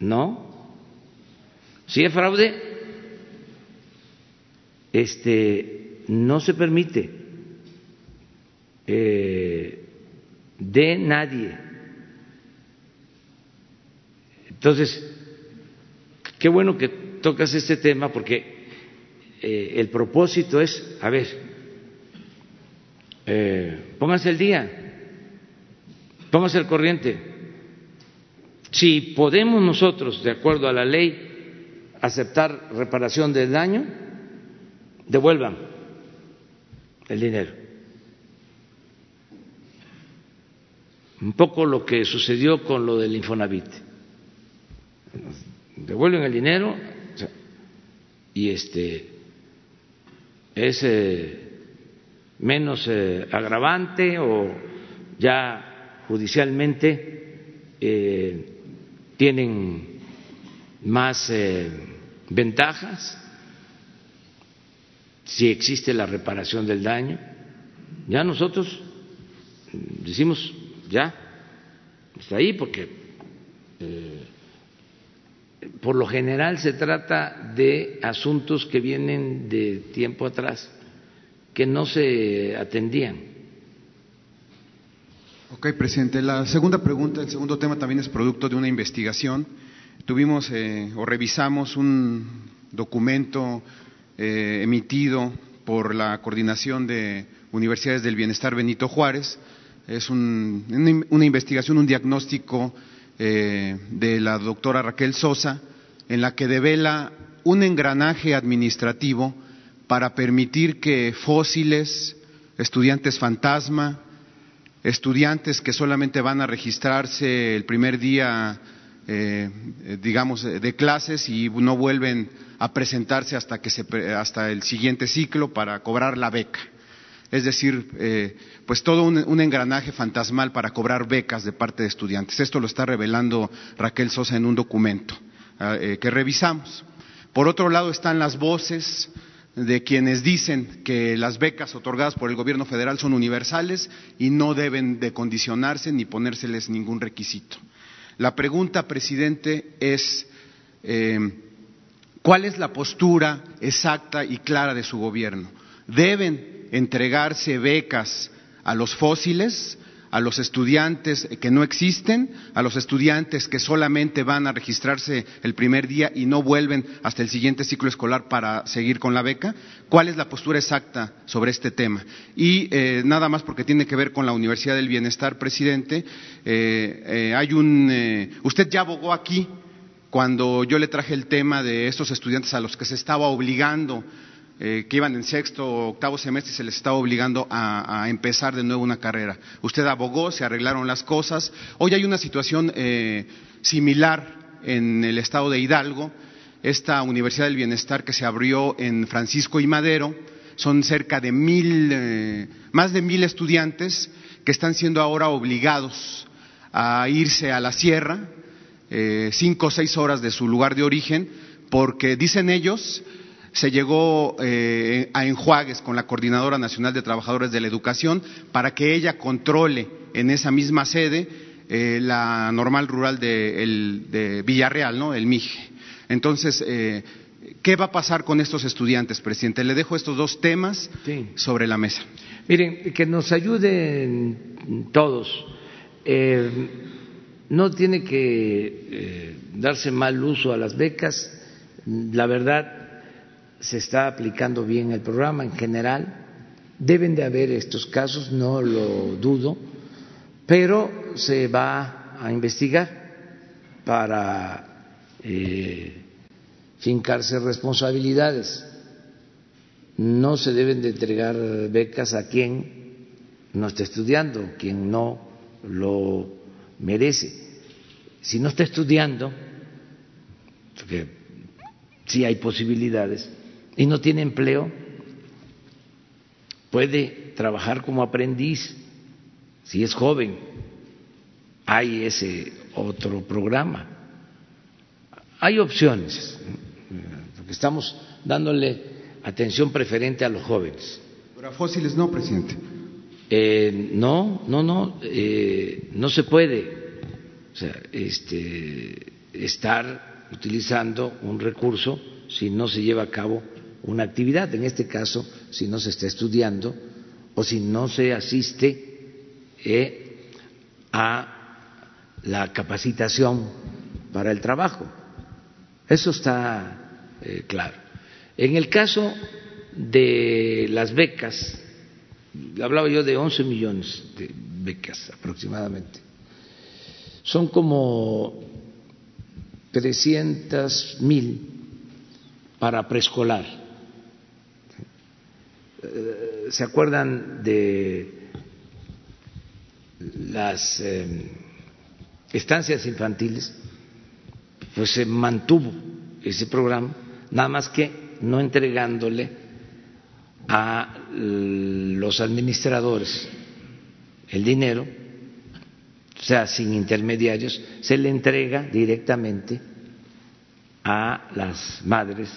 Speaker 1: No. Si es fraude, este, no se permite eh, de nadie. Entonces, qué bueno que tocas este tema porque eh, el propósito es, a ver, eh, el día, pónganse el corriente. Si podemos nosotros, de acuerdo a la ley, aceptar reparación del daño, devuelvan el dinero. Un poco lo que sucedió con lo del Infonavit. Devuelven el dinero y este es eh, menos eh, agravante o ya judicialmente eh, tienen más ventajas si existe la reparación del daño. Ya nosotros decimos, ya, está ahí porque eh, por lo general se trata de asuntos que vienen de tiempo atrás, que no se atendían.
Speaker 5: Ok, presidente. La segunda pregunta, el segundo tema también es producto de una investigación. Tuvimos eh, o revisamos un documento eh, emitido por la Coordinación de Universidades del Bienestar Benito Juárez. Es una investigación, un diagnóstico eh, de la doctora Raquel Sosa, en la que devela un engranaje administrativo para permitir que fósiles, estudiantes fantasma, estudiantes que solamente van a registrarse el primer día, eh, digamos, de clases y no vuelven a presentarse hasta, que se, hasta el siguiente ciclo para cobrar la beca. Es decir, eh, pues todo un, engranaje fantasmal para cobrar becas de parte de estudiantes. Esto lo está revelando Raquel Sosa en un documento ah, eh, que revisamos. Por otro lado están las voces de quienes dicen que las becas otorgadas por el gobierno federal son universales y no deben de condicionarse ni ponérseles ningún requisito. La pregunta, presidente, es eh, ¿Cuál es la postura exacta y clara de su gobierno? ¿Deben entregarse becas a los fósiles, a los estudiantes que no existen, a los estudiantes que solamente van a registrarse el primer día y no vuelven hasta el siguiente ciclo escolar para seguir con la beca? ¿Cuál es la postura exacta sobre este tema? Y eh, nada más porque tiene que ver con la Universidad del Bienestar, presidente, eh, eh, hay un, usted ya abogó aquí cuando yo le traje el tema de estos estudiantes a los que se estaba obligando, eh, que iban en sexto o octavo semestre, se les estaba obligando a, empezar de nuevo una carrera. Usted abogó, se arreglaron las cosas. Hoy hay una situación eh, similar en el estado de Hidalgo, esta Universidad del Bienestar que se abrió en Francisco y Madero. Son cerca de mil, eh, más de mil estudiantes que están siendo ahora obligados a irse a la sierra, eh, cinco o seis horas de su lugar de origen, porque dicen ellos, se llegó eh, a enjuagues con la Coordinadora Nacional de Trabajadores de la Educación para que ella controle en esa misma sede eh, la normal rural de, Villarreal, ¿no? El MIGE. Entonces, ¿qué va a pasar con estos estudiantes, presidente? Le dejo estos dos temas sobre la mesa.
Speaker 1: Miren, que nos ayuden todos no tiene que eh, darse mal uso a las becas. La verdad, se está aplicando bien el programa en general. Deben de haber estos casos, no lo dudo, pero se va a investigar para eh, fincarse responsabilidades. No se deben de entregar becas a quien no está estudiando, quien no lo merece. Si no está estudiando, porque sí hay posibilidades, y no tiene empleo, puede trabajar como aprendiz si es joven. Hay ese otro programa. Hay opciones, porque estamos dándole atención preferente a los jóvenes.
Speaker 5: Pero a fósiles no, presidente.
Speaker 1: Eh, no, no, no, eh, no se puede o sea, este, estar utilizando un recurso si no se lleva a cabo una actividad, en este caso, si no se está estudiando o si no se asiste eh, a la capacitación para el trabajo. Eso está eh, claro. En el caso de las becas, hablaba yo de 11 millones de becas aproximadamente son como 300 mil para preescolar. Eh, ¿Se acuerdan de las em, estancias infantiles? Pues se mantuvo ese programa, nada más que no entregándole a los administradores el dinero o sea, sin intermediarios, se le entrega directamente a las madres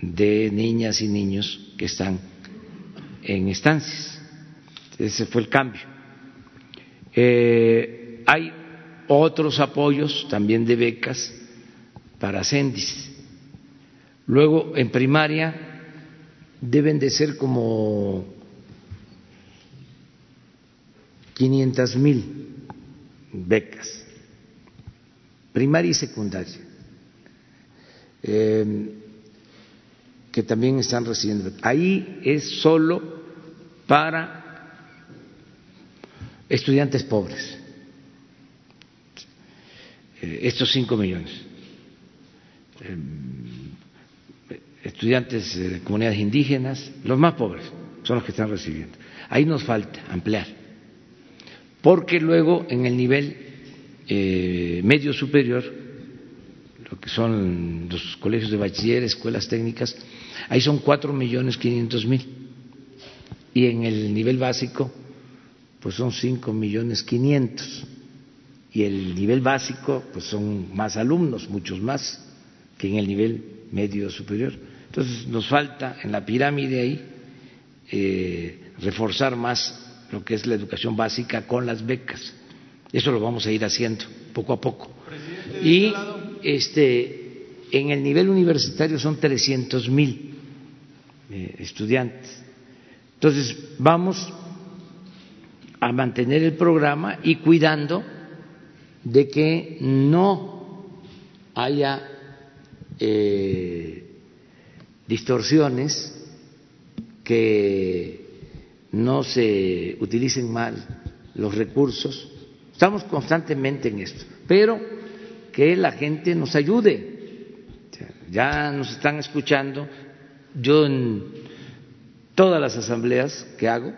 Speaker 1: de niñas y niños que están en estancias. Ese fue el cambio. Eh, hay otros apoyos también de becas para CENDIS. Luego, en primaria, deben de ser como 500 mil becas, primaria y secundaria, eh, que también están recibiendo. Ahí es solo para estudiantes pobres, eh, estos cinco millones. Eh, estudiantes de comunidades indígenas, los más pobres son los que están recibiendo. Ahí nos falta ampliar porque luego en el nivel eh, medio superior, lo que son los colegios de bachiller, escuelas técnicas, ahí son cuatro millones quinientos mil y en el nivel básico pues son cinco millones quinientos y el nivel básico pues son más alumnos, muchos más que en el nivel medio superior. Entonces nos falta en la pirámide ahí eh, reforzar más lo que es la educación básica con las becas. Eso lo vamos a ir haciendo poco a poco. Y este, en el nivel universitario son 300 mil eh, estudiantes. Entonces, vamos a mantener el programa y cuidando de que no haya eh, distorsiones que no se utilicen mal los recursos. Estamos constantemente en esto, pero que la gente nos ayude. Ya nos están escuchando. Yo en todas las asambleas que hago,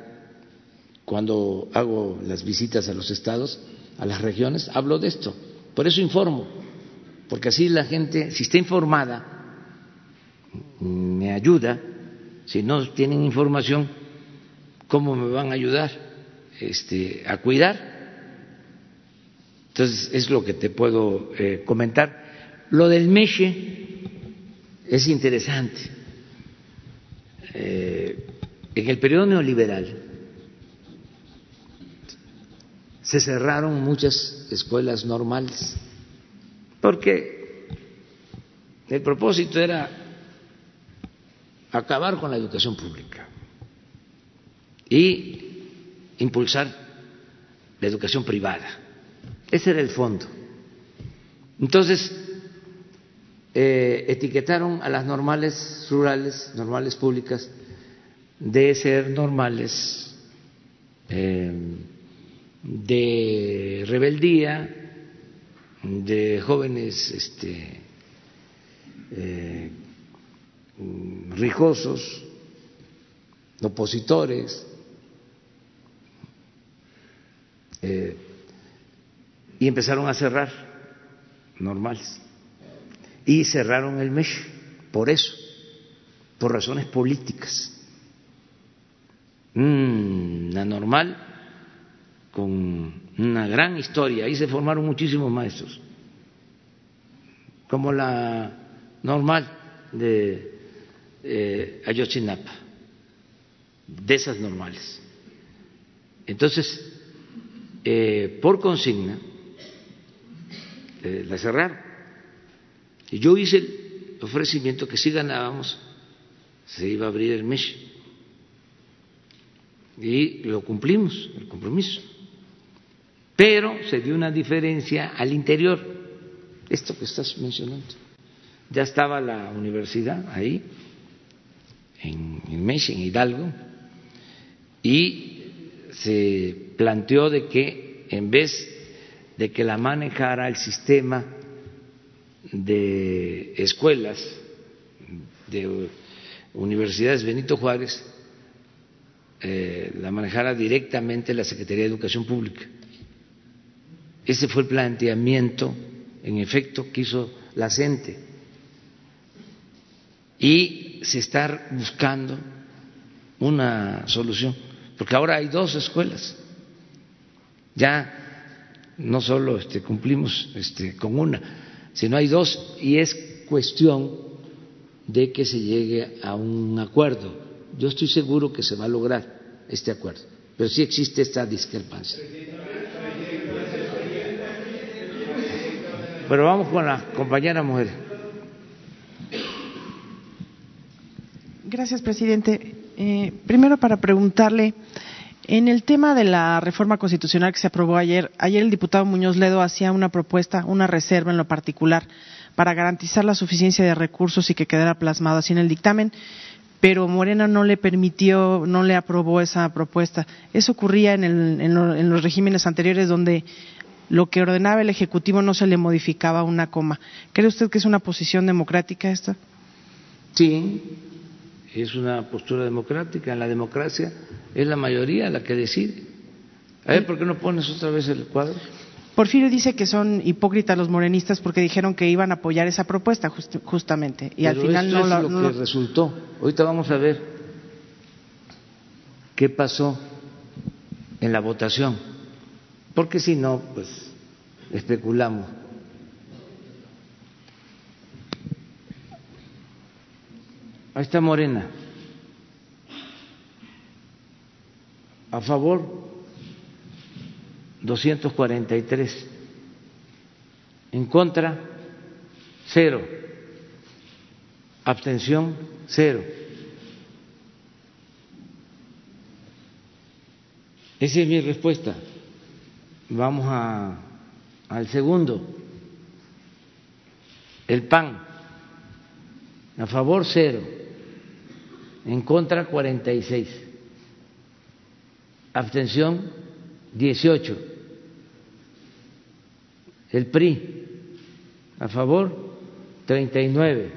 Speaker 1: cuando hago las visitas a los estados, a las regiones, hablo de esto. Por eso informo, porque así la gente, si está informada, me ayuda. Si no tienen información, ¿cómo me van a ayudar este, a cuidar? Entonces, es lo que te puedo eh, comentar. Lo del Meche es interesante. Eh, en el periodo neoliberal se cerraron muchas escuelas normales porque el propósito era acabar con la educación pública y impulsar la educación privada. Ese era el fondo. Entonces, eh, etiquetaron a las normales rurales, normales públicas, de ser normales eh, de rebeldía, de jóvenes este, eh, rijosos, opositores, Eh, y empezaron a cerrar normales y cerraron el MESH por eso por razones políticas. Una normal con una gran historia, ahí se formaron muchísimos maestros, como la normal de eh, Ayotzinapa, de esas normales. Entonces, eh, por consigna, eh, la cerraron. Yo hice el ofrecimiento que si ganábamos, se iba a abrir el MESH. Y lo cumplimos, el compromiso. Pero se dio una diferencia al interior, esto que estás mencionando. Ya estaba la universidad ahí, en, en MESH, en Hidalgo, y se planteó de que en vez de que la manejara el sistema de escuelas de universidades Benito Juárez, eh, la manejara directamente la Secretaría de Educación Pública. Ese fue el planteamiento, en efecto, que hizo la CENTE. Y se está buscando una solución porque ahora hay dos escuelas. Ya no solo este, cumplimos este, con una, sino hay dos y es cuestión de que se llegue a un acuerdo. Yo estoy seguro que se va a lograr este acuerdo, pero sí existe esta discrepancia. Pero vamos con la compañera mujer.
Speaker 6: Gracias, presidente. Eh, primero, para preguntarle, en el tema de la reforma constitucional que se aprobó ayer, ayer el diputado Muñoz Ledo hacía una propuesta, una reserva en lo particular, para garantizar la suficiencia de recursos y que quedara plasmado así en el dictamen, pero Morena no le permitió, no le aprobó esa propuesta. Eso ocurría en, en los regímenes anteriores donde lo que ordenaba el Ejecutivo no se le modificaba una coma. ¿Cree usted que es una posición democrática esta?
Speaker 1: Sí, es una postura democrática. En la democracia es la mayoría la que decide. A ver, ¿por qué no pones otra vez el cuadro?
Speaker 6: Porfirio dice que son hipócritas los morenistas porque dijeron que iban a apoyar esa propuesta justamente y al final no,
Speaker 1: es lo que resultó. Ahorita vamos a ver qué pasó en la votación, porque si no, pues especulamos. Ahí está Morena. A favor, 243. En contra, cero. Abstención, cero. Esa es mi respuesta. Vamos al segundo. El PAN. A favor, cero en contra 46, abstención 18. El PRI a favor 39,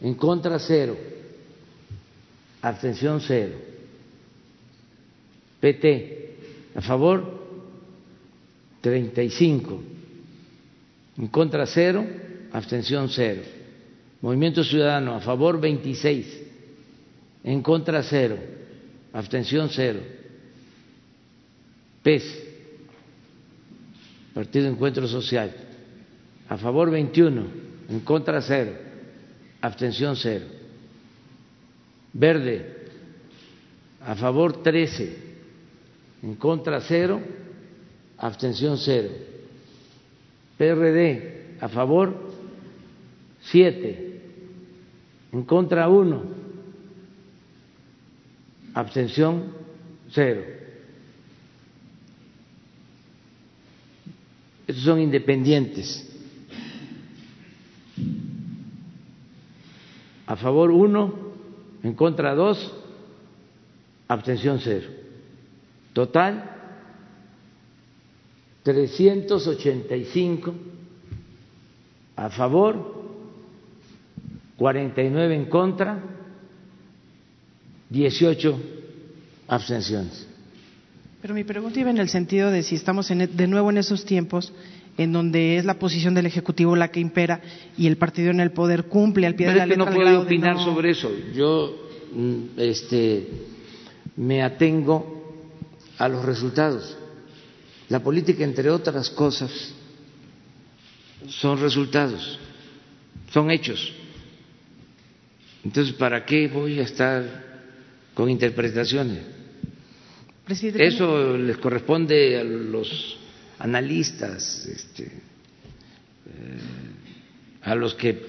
Speaker 1: en contra 0, abstención 0. PT a favor 35, en contra 0, abstención 0. Movimiento Ciudadano a favor 26 en contra cero, abstención cero. PES, Partido Encuentro Social, a favor 21, en contra cero, abstención cero. Verde, a favor 13, en contra cero, abstención cero. PRD, a favor 7, en contra 1 abstención cero. Estos son independientes. A favor uno, en contra dos, abstención cero. Total, 385 a favor, 49 en contra 18 abstenciones.
Speaker 6: Pero mi pregunta iba en el sentido de si estamos de nuevo en esos tiempos en donde es la posición del Ejecutivo la que impera y el partido en el poder cumple al pie de la letra.
Speaker 1: no puedo opinar sobre eso. Yo mm, este, me atengo a los resultados. La política, entre otras cosas, son resultados, son hechos. Entonces, ¿para qué voy a estar con interpretaciones? Eso les corresponde a los analistas, este, eh, a los que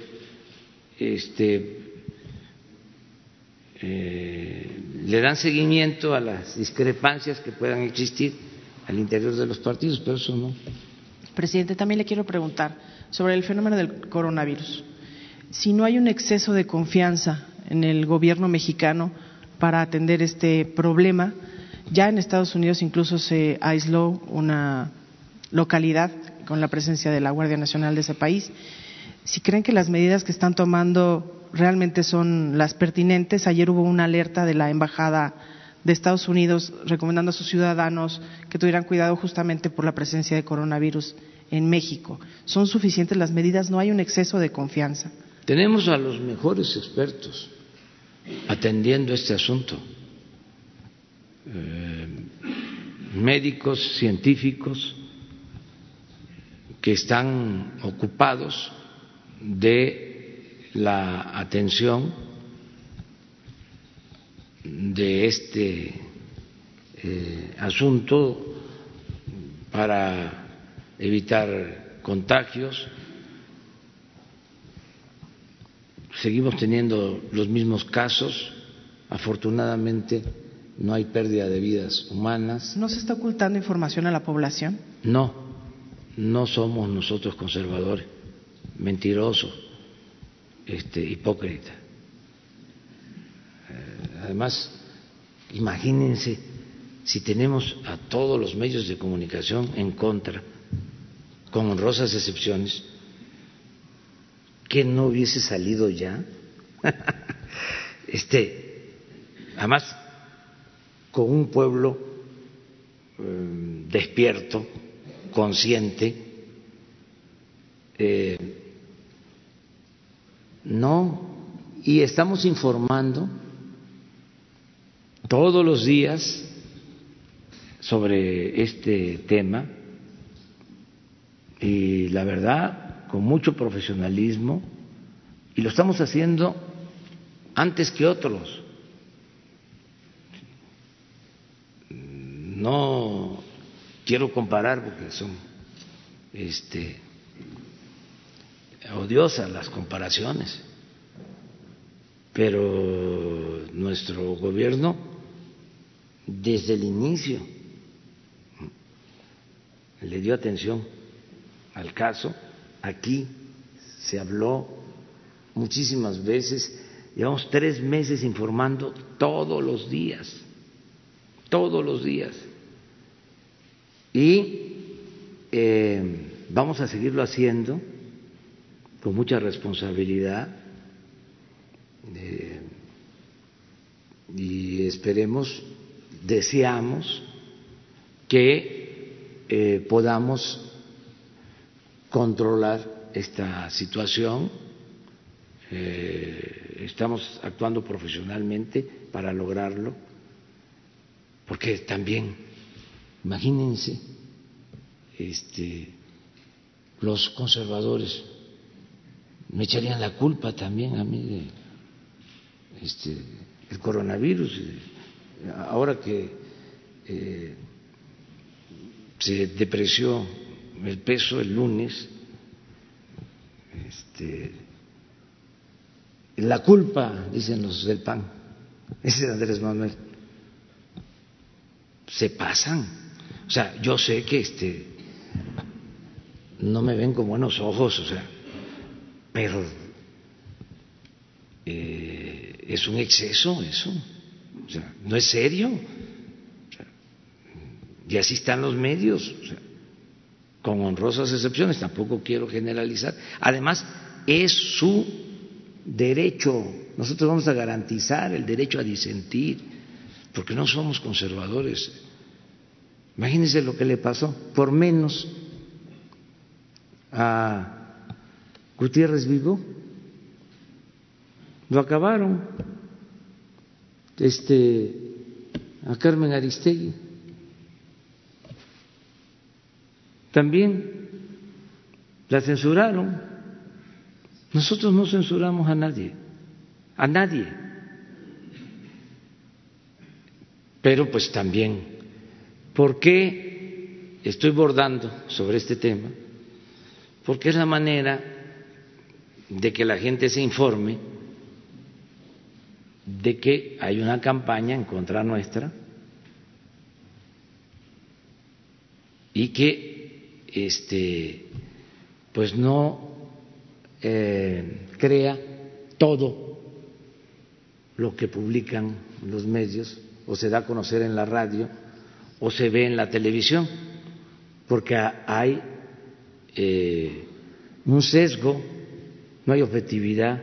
Speaker 1: este, eh, le dan seguimiento a las discrepancias que puedan existir al interior de los partidos, pero eso no.
Speaker 6: Presidente, también le quiero preguntar sobre el fenómeno del coronavirus. Si no hay un exceso de confianza en el gobierno mexicano para atender este problema, ya en Estados Unidos incluso se aisló una localidad con la presencia de la Guardia Nacional de ese país. Si creen que las medidas que están tomando realmente son las pertinentes, ayer hubo una alerta de la Embajada de Estados Unidos recomendando a sus ciudadanos que tuvieran cuidado justamente por la presencia de coronavirus en México. ¿Son suficientes las medidas? ¿No hay un exceso de confianza?
Speaker 1: Tenemos a los mejores expertos atendiendo este asunto. Eh, médicos, científicos, que están ocupados de la atención de este eh, asunto para evitar contagios. Seguimos teniendo los mismos casos. Afortunadamente no hay pérdida de vidas humanas.
Speaker 6: ¿No se está ocultando información a la población?
Speaker 1: No, no somos nosotros conservadores, mentirosos, este, hipócritas. Eh, además, imagínense si tenemos a todos los medios de comunicación en contra, con honrosas excepciones, que no hubiese salido ya. este, además, con un pueblo eh, despierto, consciente, eh, no, y estamos informando todos los días sobre este tema y la verdad con mucho profesionalismo y lo estamos haciendo antes que otros. No quiero comparar porque son este, odiosas las comparaciones, pero nuestro gobierno desde el inicio le dio atención al caso, aquí se habló muchísimas veces, llevamos tres meses informando todos los días, todos los días. Y eh, vamos a seguirlo haciendo con mucha responsabilidad eh, y esperemos, deseamos que eh, podamos controlar esta situación. estamos actuando profesionalmente para lograrlo, porque también Imagínense, este, los conservadores me echarían la culpa también a mí de este, el coronavirus. Ahora que eh, se depreció el peso el lunes, este, la culpa, dicen los del PAN, ese es Andrés Manuel, se pasan o sea, yo sé que este no me ven con buenos ojos, o sea, pero eh, es un exceso eso, o sea, no es serio. y así están los medios, o sea, con honrosas excepciones, tampoco quiero generalizar. Además, es su derecho, nosotros vamos a garantizar el derecho a disentir, porque no somos conservadores Imagínense lo que le pasó, por menos a Gutiérrez Vigo, lo acabaron, este, a Carmen Aristegui. También la censuraron. Nosotros no censuramos a nadie, a nadie. Pero pues también, ¿por qué estoy bordando sobre este tema? Porque es la manera de que la gente se informe de que hay una campaña en contra nuestra y que este pues no eh, crea todo lo que publican los medios o se da a conocer en la radio o se ve en la televisión, porque hay eh, un sesgo, no hay objetividad.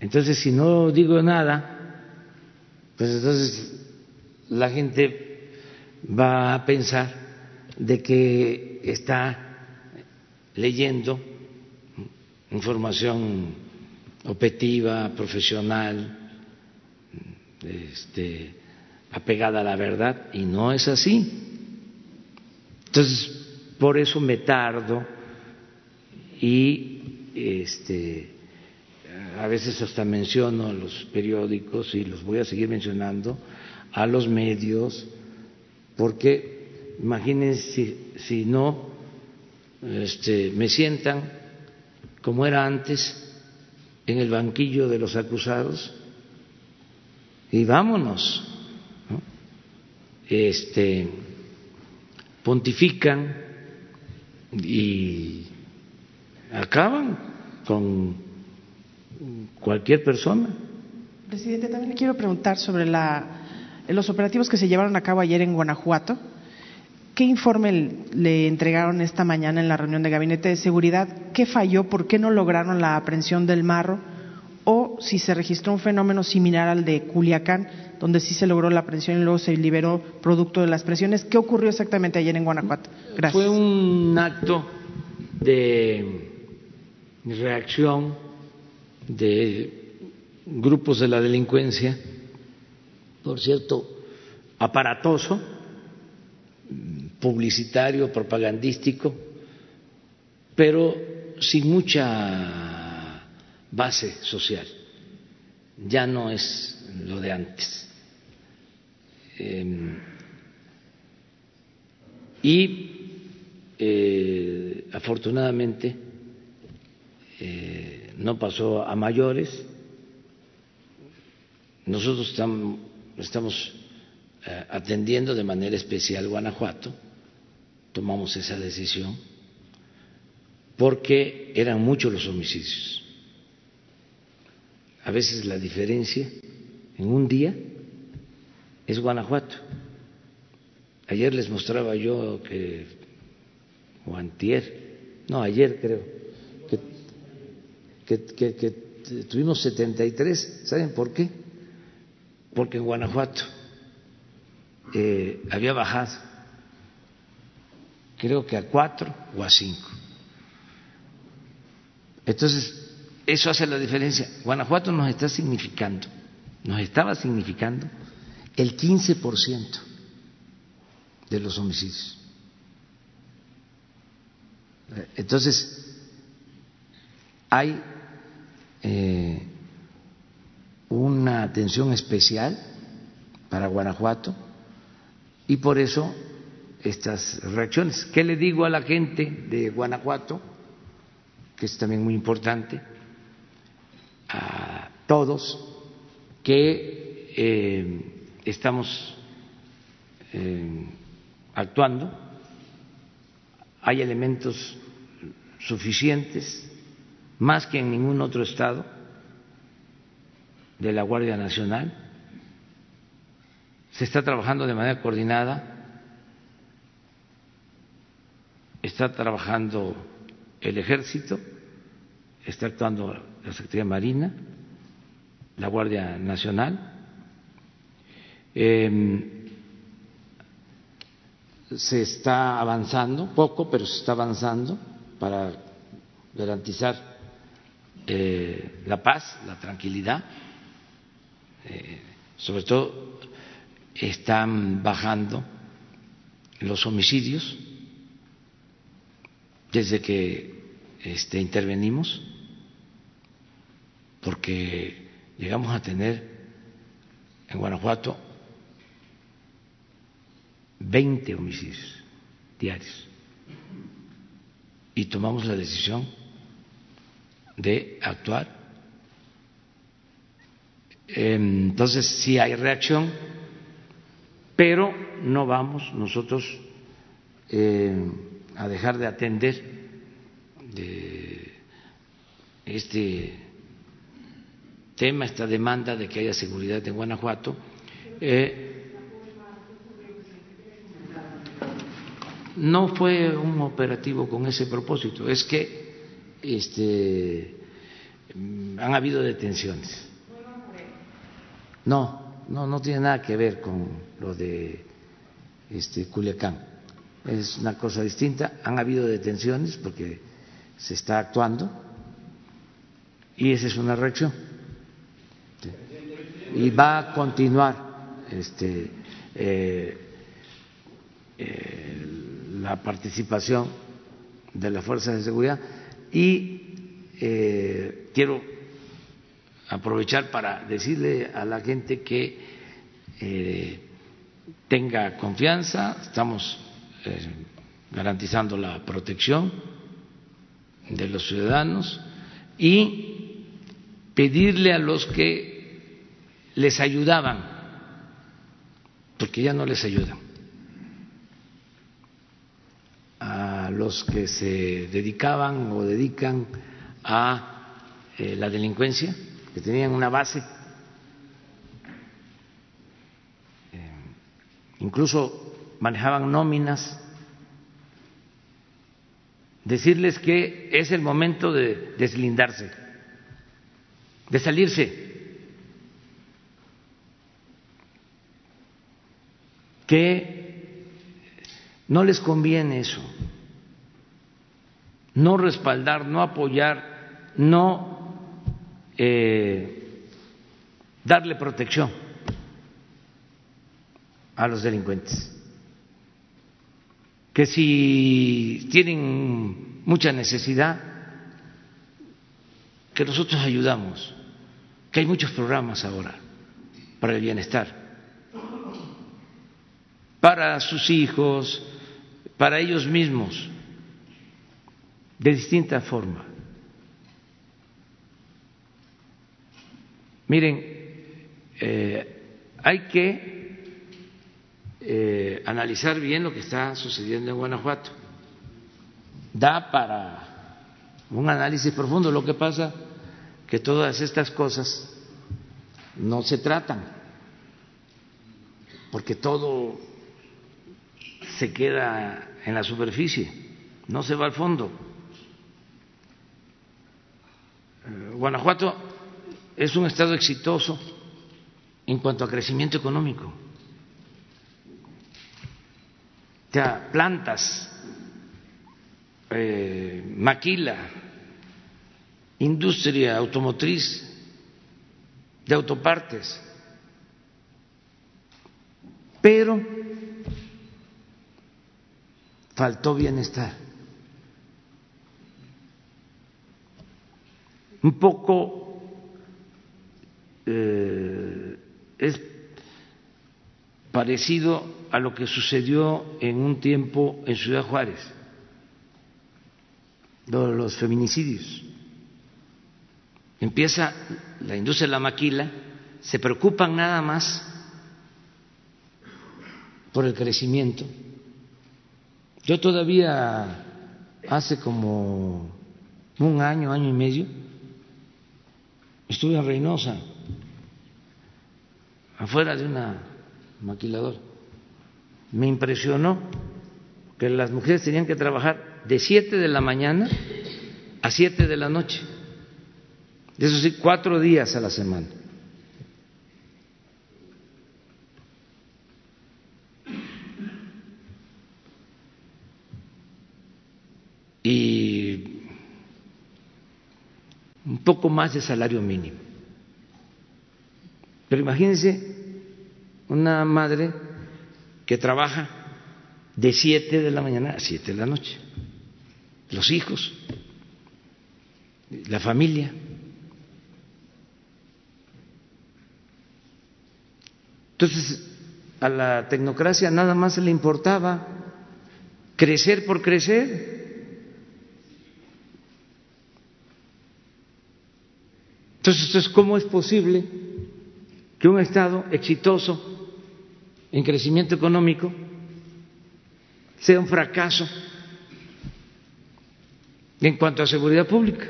Speaker 1: Entonces, si no digo nada, pues entonces la gente va a pensar de que está leyendo información objetiva, profesional, este, apegada a la verdad, y no es así. Entonces, por eso me tardo y este, a veces hasta menciono a los periódicos y los voy a seguir mencionando, a los medios, porque imagínense si, si no este, me sientan como era antes en el banquillo de los acusados y vámonos. Este, pontifican y acaban con cualquier persona.
Speaker 6: Presidente, también le quiero preguntar sobre la, los operativos que se llevaron a cabo ayer en Guanajuato ¿Qué informe le entregaron esta mañana en la reunión de gabinete de seguridad? ¿Qué falló? ¿Por qué no lograron la aprehensión del marro? O si se registró un fenómeno similar al de Culiacán, donde sí se logró la aprehensión y luego se liberó producto de las presiones. ¿Qué ocurrió exactamente ayer en Guanajuato? Gracias.
Speaker 1: Fue un acto de reacción de grupos de la delincuencia, por cierto, aparatoso publicitario, propagandístico, pero sin mucha base social. Ya no es lo de antes. Em, y eh, afortunadamente eh, no pasó a mayores. Nosotros estamos, eh, atendiendo de manera especial Guanajuato tomamos esa decisión porque eran muchos los homicidios. A veces la diferencia en un día es Guanajuato. Ayer les mostraba yo que, o antier, no, ayer creo, que, que, tuvimos 73, ¿saben por qué? Porque en Guanajuato eh, había bajado creo que a cuatro o a cinco. Entonces, eso hace la diferencia. Guanajuato nos está significando, nos estaba significando el 15% de los homicidios. Entonces, hay eh, una atención especial para Guanajuato y por eso estas reacciones. ¿Qué le digo a la gente de Guanajuato? Que es también muy importante, a todos, que eh, estamos eh, actuando, hay elementos suficientes, más que en ningún otro estado de la Guardia Nacional, se está trabajando de manera coordinada está trabajando el ejército, está actuando la Secretaría Marina, la Guardia Nacional. Em, se está avanzando, poco, pero se está avanzando para garantizar eh, la paz, la tranquilidad. Eh, sobre todo están bajando los homicidios desde que este, intervenimos, porque llegamos a tener en Guanajuato 20 homicidios diarios y tomamos la decisión de actuar. Entonces sí hay reacción, pero no vamos nosotros eh, a dejar de atender de este tema, esta demanda de que haya seguridad en Guanajuato. Eh, no fue un operativo con ese propósito, es que este, han habido detenciones. No, no, no tiene nada que ver con lo de este, Culiacán. Es una cosa distinta. Han habido detenciones porque se está actuando y esa es una reacción. Y va a continuar este, eh, eh, la participación de las fuerzas de seguridad y eh, quiero aprovechar para decirle a la gente que tenga confianza, estamos eh, garantizando la protección de los ciudadanos y pedirle a los que les ayudaban, porque ya no les ayudan, a los que se dedicaban o dedican a eh, la delincuencia, que tenían una base, eh, incluso manejaban nóminas, decirles que es el momento de deslindarse, de salirse, que no les conviene eso, no respaldar, no apoyar, no eh, darle protección a los delincuentes. Que si tienen mucha necesidad, que nosotros ayudamos, que hay muchos programas ahora para el bienestar, para sus hijos, para ellos mismos de distinta forma. Miren, eh, hay que eh, analizar bien lo que está sucediendo en Guanajuato. Da para un análisis profundo. Lo que pasa que todas estas cosas no se tratan, porque todo se queda en la superficie, no se va al fondo. Eh, Guanajuato es un estado exitoso en cuanto a crecimiento económico. Plantas, eh, maquila, industria automotriz, de autopartes, pero faltó bienestar. Un poco eh, es parecido a lo que sucedió en un tiempo en Ciudad Juárez, los feminicidios. Empieza la industria de la maquila, se preocupan nada más por el crecimiento yo todavía hace como un año, año y medio, estuve en Reynosa, afuera de una maquiladora. Me impresionó que las mujeres tenían que trabajar de 7 de la mañana a 7 de la noche. Eso sí, cuatro días a la semana. Y un poco más de salario mínimo. Pero imagínense una madre que trabaja de 7 de la mañana a 7 de la noche, los hijos, la familia. Entonces, a la tecnocracia nada más le importaba crecer por crecer. Entonces, ¿cómo es posible que un Estado exitoso en crecimiento económico sea un fracaso en cuanto a seguridad pública?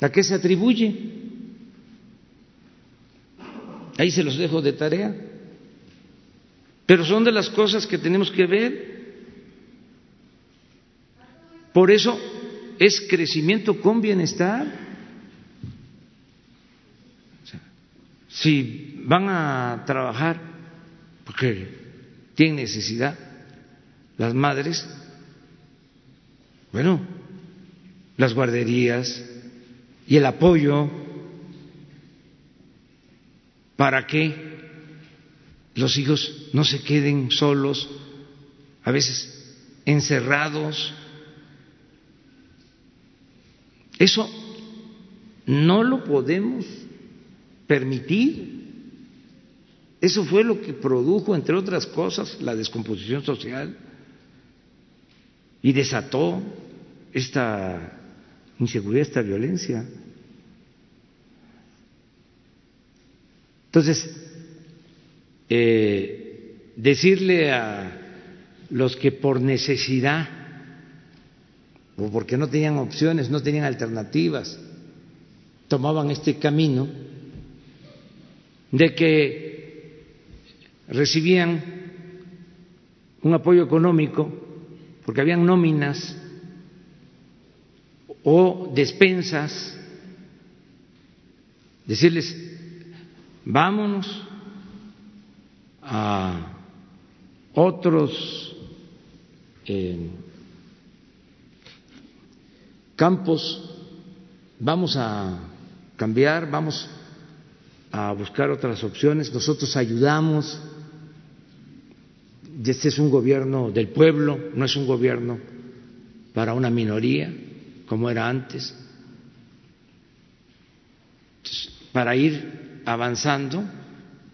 Speaker 1: ¿A qué se atribuye? Ahí se los dejo de tarea. Pero son de las cosas que tenemos que ver. Por eso es crecimiento con bienestar. Si van a trabajar porque tienen necesidad las madres, bueno, las guarderías y el apoyo. Para que los hijos no se queden solos, a veces encerrados. Eso no lo podemos permitir. Eso fue lo que produjo, entre otras cosas, la descomposición social y desató esta inseguridad, esta violencia. Entonces, eh, decirle a los que por necesidad o porque no tenían opciones, no tenían alternativas, tomaban este camino de que recibían un apoyo económico porque habían nóminas o despensas, decirles, vámonos a otros eh, campos, vamos a cambiar, vamos a buscar otras opciones, nosotros ayudamos, este es un gobierno del pueblo, no es un gobierno para una minoría, como era antes, para ir avanzando,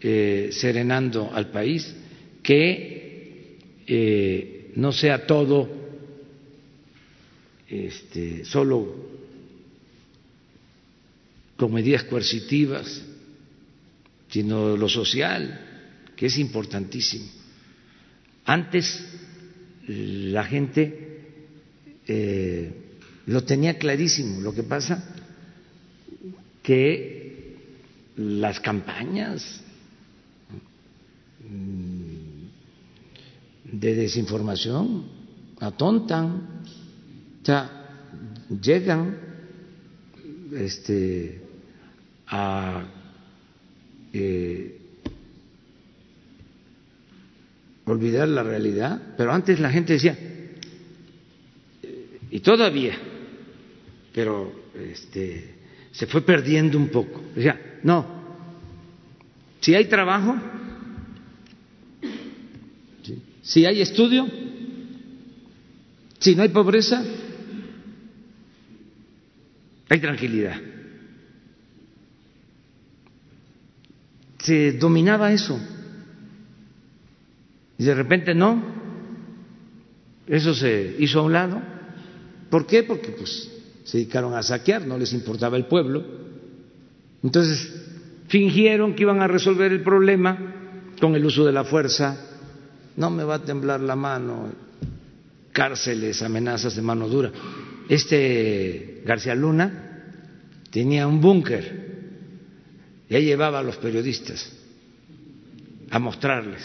Speaker 1: eh, serenando al país, que eh, no sea todo este, solo con medidas coercitivas, sino lo social, que es importantísimo. Antes la gente eh, lo tenía clarísimo, lo que pasa que las campañas de desinformación atontan llegan este, a eh, olvidar la realidad, pero antes la gente decía, y todavía, pero este, se fue perdiendo un poco. Decía, no, si hay trabajo, si hay estudio, si no hay pobreza, hay tranquilidad. Se dominaba eso. Y de repente no, eso se hizo a un lado. ¿Por qué? Porque pues se dedicaron a saquear, no les importaba el pueblo. Entonces fingieron que iban a resolver el problema con el uso de la fuerza. No me va a temblar la mano, cárceles, amenazas de mano dura. Este García Luna tenía un búnker y llevaba a los periodistas a mostrarles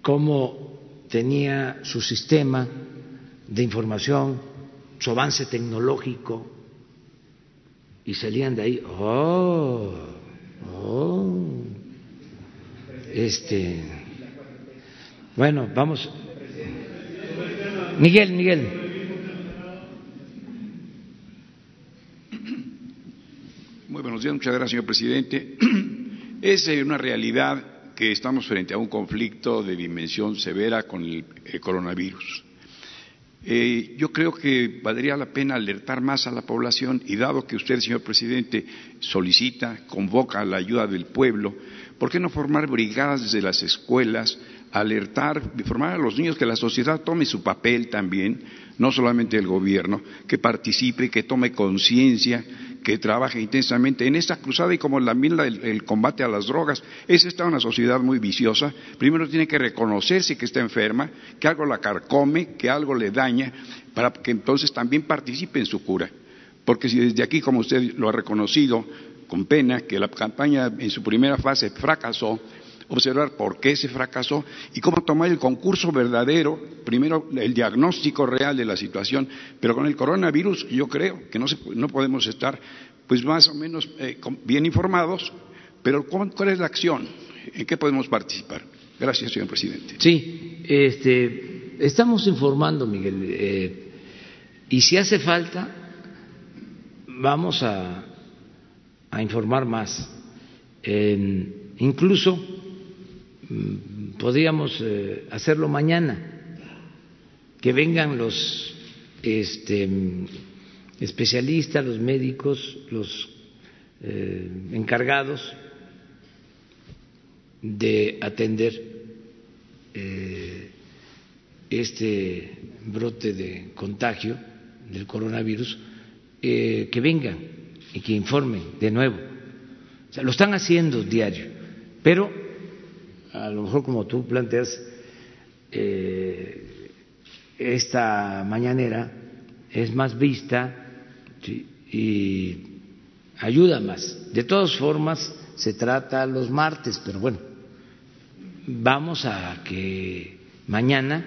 Speaker 1: cómo tenía su sistema de información, su avance tecnológico, y salían de ahí, oh, oh, este, bueno, vamos. Miguel, Miguel.
Speaker 7: Muy buenos días, muchas gracias, señor presidente. Es eh, una realidad que estamos frente a un conflicto de dimensión severa con el, coronavirus. Eh, yo creo que valdría la pena alertar más a la población y dado que usted, señor presidente, solicita, convoca la ayuda del pueblo, ¿por qué no formar brigadas desde las escuelas, alertar, informar a los niños que la sociedad tome su papel también, no solamente el gobierno, que participe, que tome conciencia, que trabaje intensamente en esta cruzada y como también el, combate a las drogas. Es esta una sociedad muy viciosa. Primero tiene que reconocerse que está enferma, que algo la carcome, que algo le daña, para que entonces también participe en su cura. Porque si desde aquí, como usted lo ha reconocido, con pena, que la campaña en su primera fase fracasó, observar por qué se fracasó y cómo tomar el concurso verdadero, primero el diagnóstico real de la situación, pero con el coronavirus yo creo que no, no podemos estar pues más o menos eh, bien informados, pero ¿cuál es la acción? ¿En qué podemos participar? Gracias, señor presidente.
Speaker 1: Sí, este, estamos informando, Miguel, eh, y si hace falta, vamos a, a informar más. incluso Mm, podríamos eh, hacerlo mañana, que vengan los este, especialistas, los médicos, los eh, encargados de atender eh, este brote de contagio del coronavirus, que vengan y que informen de nuevo. O sea, lo están haciendo diario, pero a lo mejor como tú planteas, eh, esta mañanera es más vista y ayuda más. De todas formas, se trata los martes, pero bueno, vamos a que mañana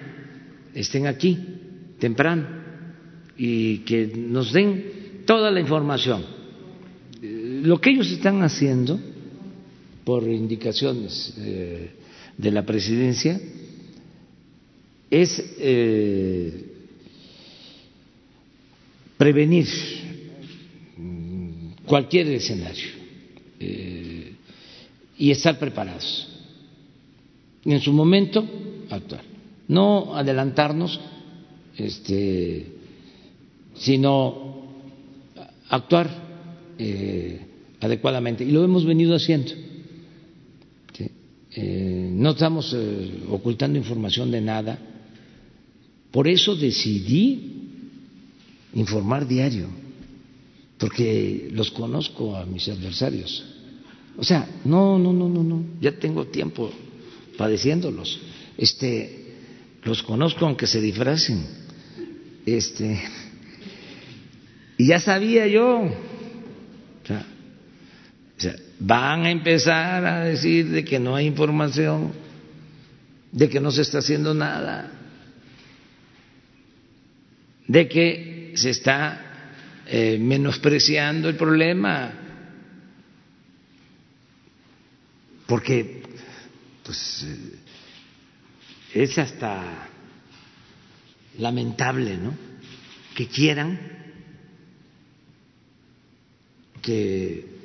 Speaker 1: estén aquí temprano y que nos den toda la información. Lo que ellos están haciendo por indicaciones eh, de la presidencia es eh, prevenir cualquier escenario eh, y estar preparados. Y en su momento actuar. No adelantarnos, este, sino actuar adecuadamente. Y lo hemos venido haciendo. Eh, no estamos eh, ocultando información de nada. Por eso decidí informar diario, porque los conozco a mis adversarios. O sea, no, no, no, no, no, ya tengo tiempo padeciéndolos. Este, los conozco aunque se disfracen. Este, y ya sabía yo. O sea, van a empezar a decir de que no hay información, de que no se está haciendo nada, de que se está eh, menospreciando el problema, porque pues eh, es hasta lamentable, ¿no? Que quieran que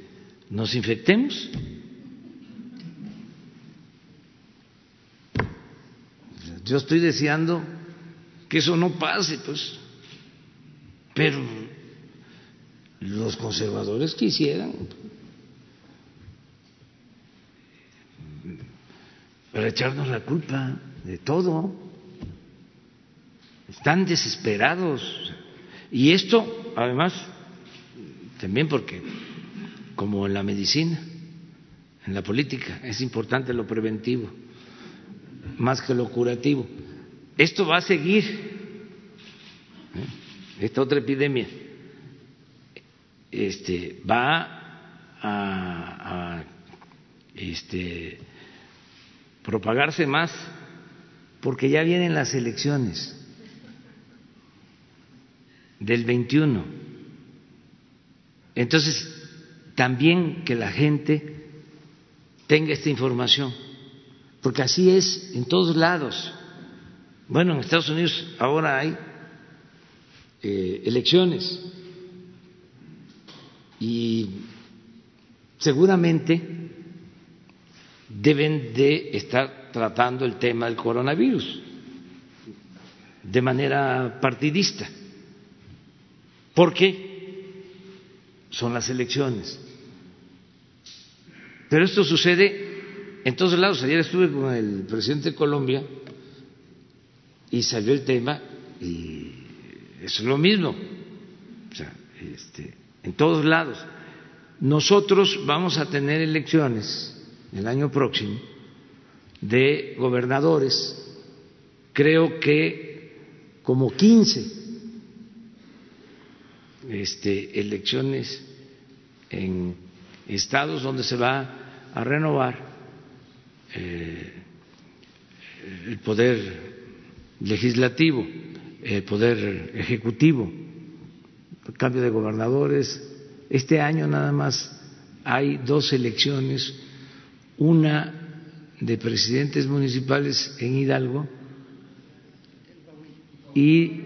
Speaker 1: nos infectemos. Yo estoy deseando que eso no pase, pues, pero los conservadores quisieran para echarnos la culpa de todo. Están desesperados. Y esto, además, también porque como en la medicina, en la política. Es importante lo preventivo, más que lo curativo. Esto va a seguir, ¿eh? esta otra epidemia, este, va a, este, propagarse más porque ya vienen las elecciones del 21. Entonces, también que la gente tenga esta información, porque así es en todos lados. Bueno, en Estados Unidos ahora hay eh, elecciones y seguramente deben de estar tratando el tema del coronavirus de manera partidista, porque son las elecciones. Pero esto sucede en todos lados. Ayer estuve con el presidente de Colombia y salió el tema y es lo mismo, o sea, este, en todos lados. Nosotros vamos a tener elecciones el año próximo de gobernadores, creo que como 15 este, elecciones en estados donde se va a renovar eh, el poder legislativo, el poder ejecutivo, el cambio de gobernadores. Este año nada más hay dos elecciones, una de presidentes municipales en Hidalgo y,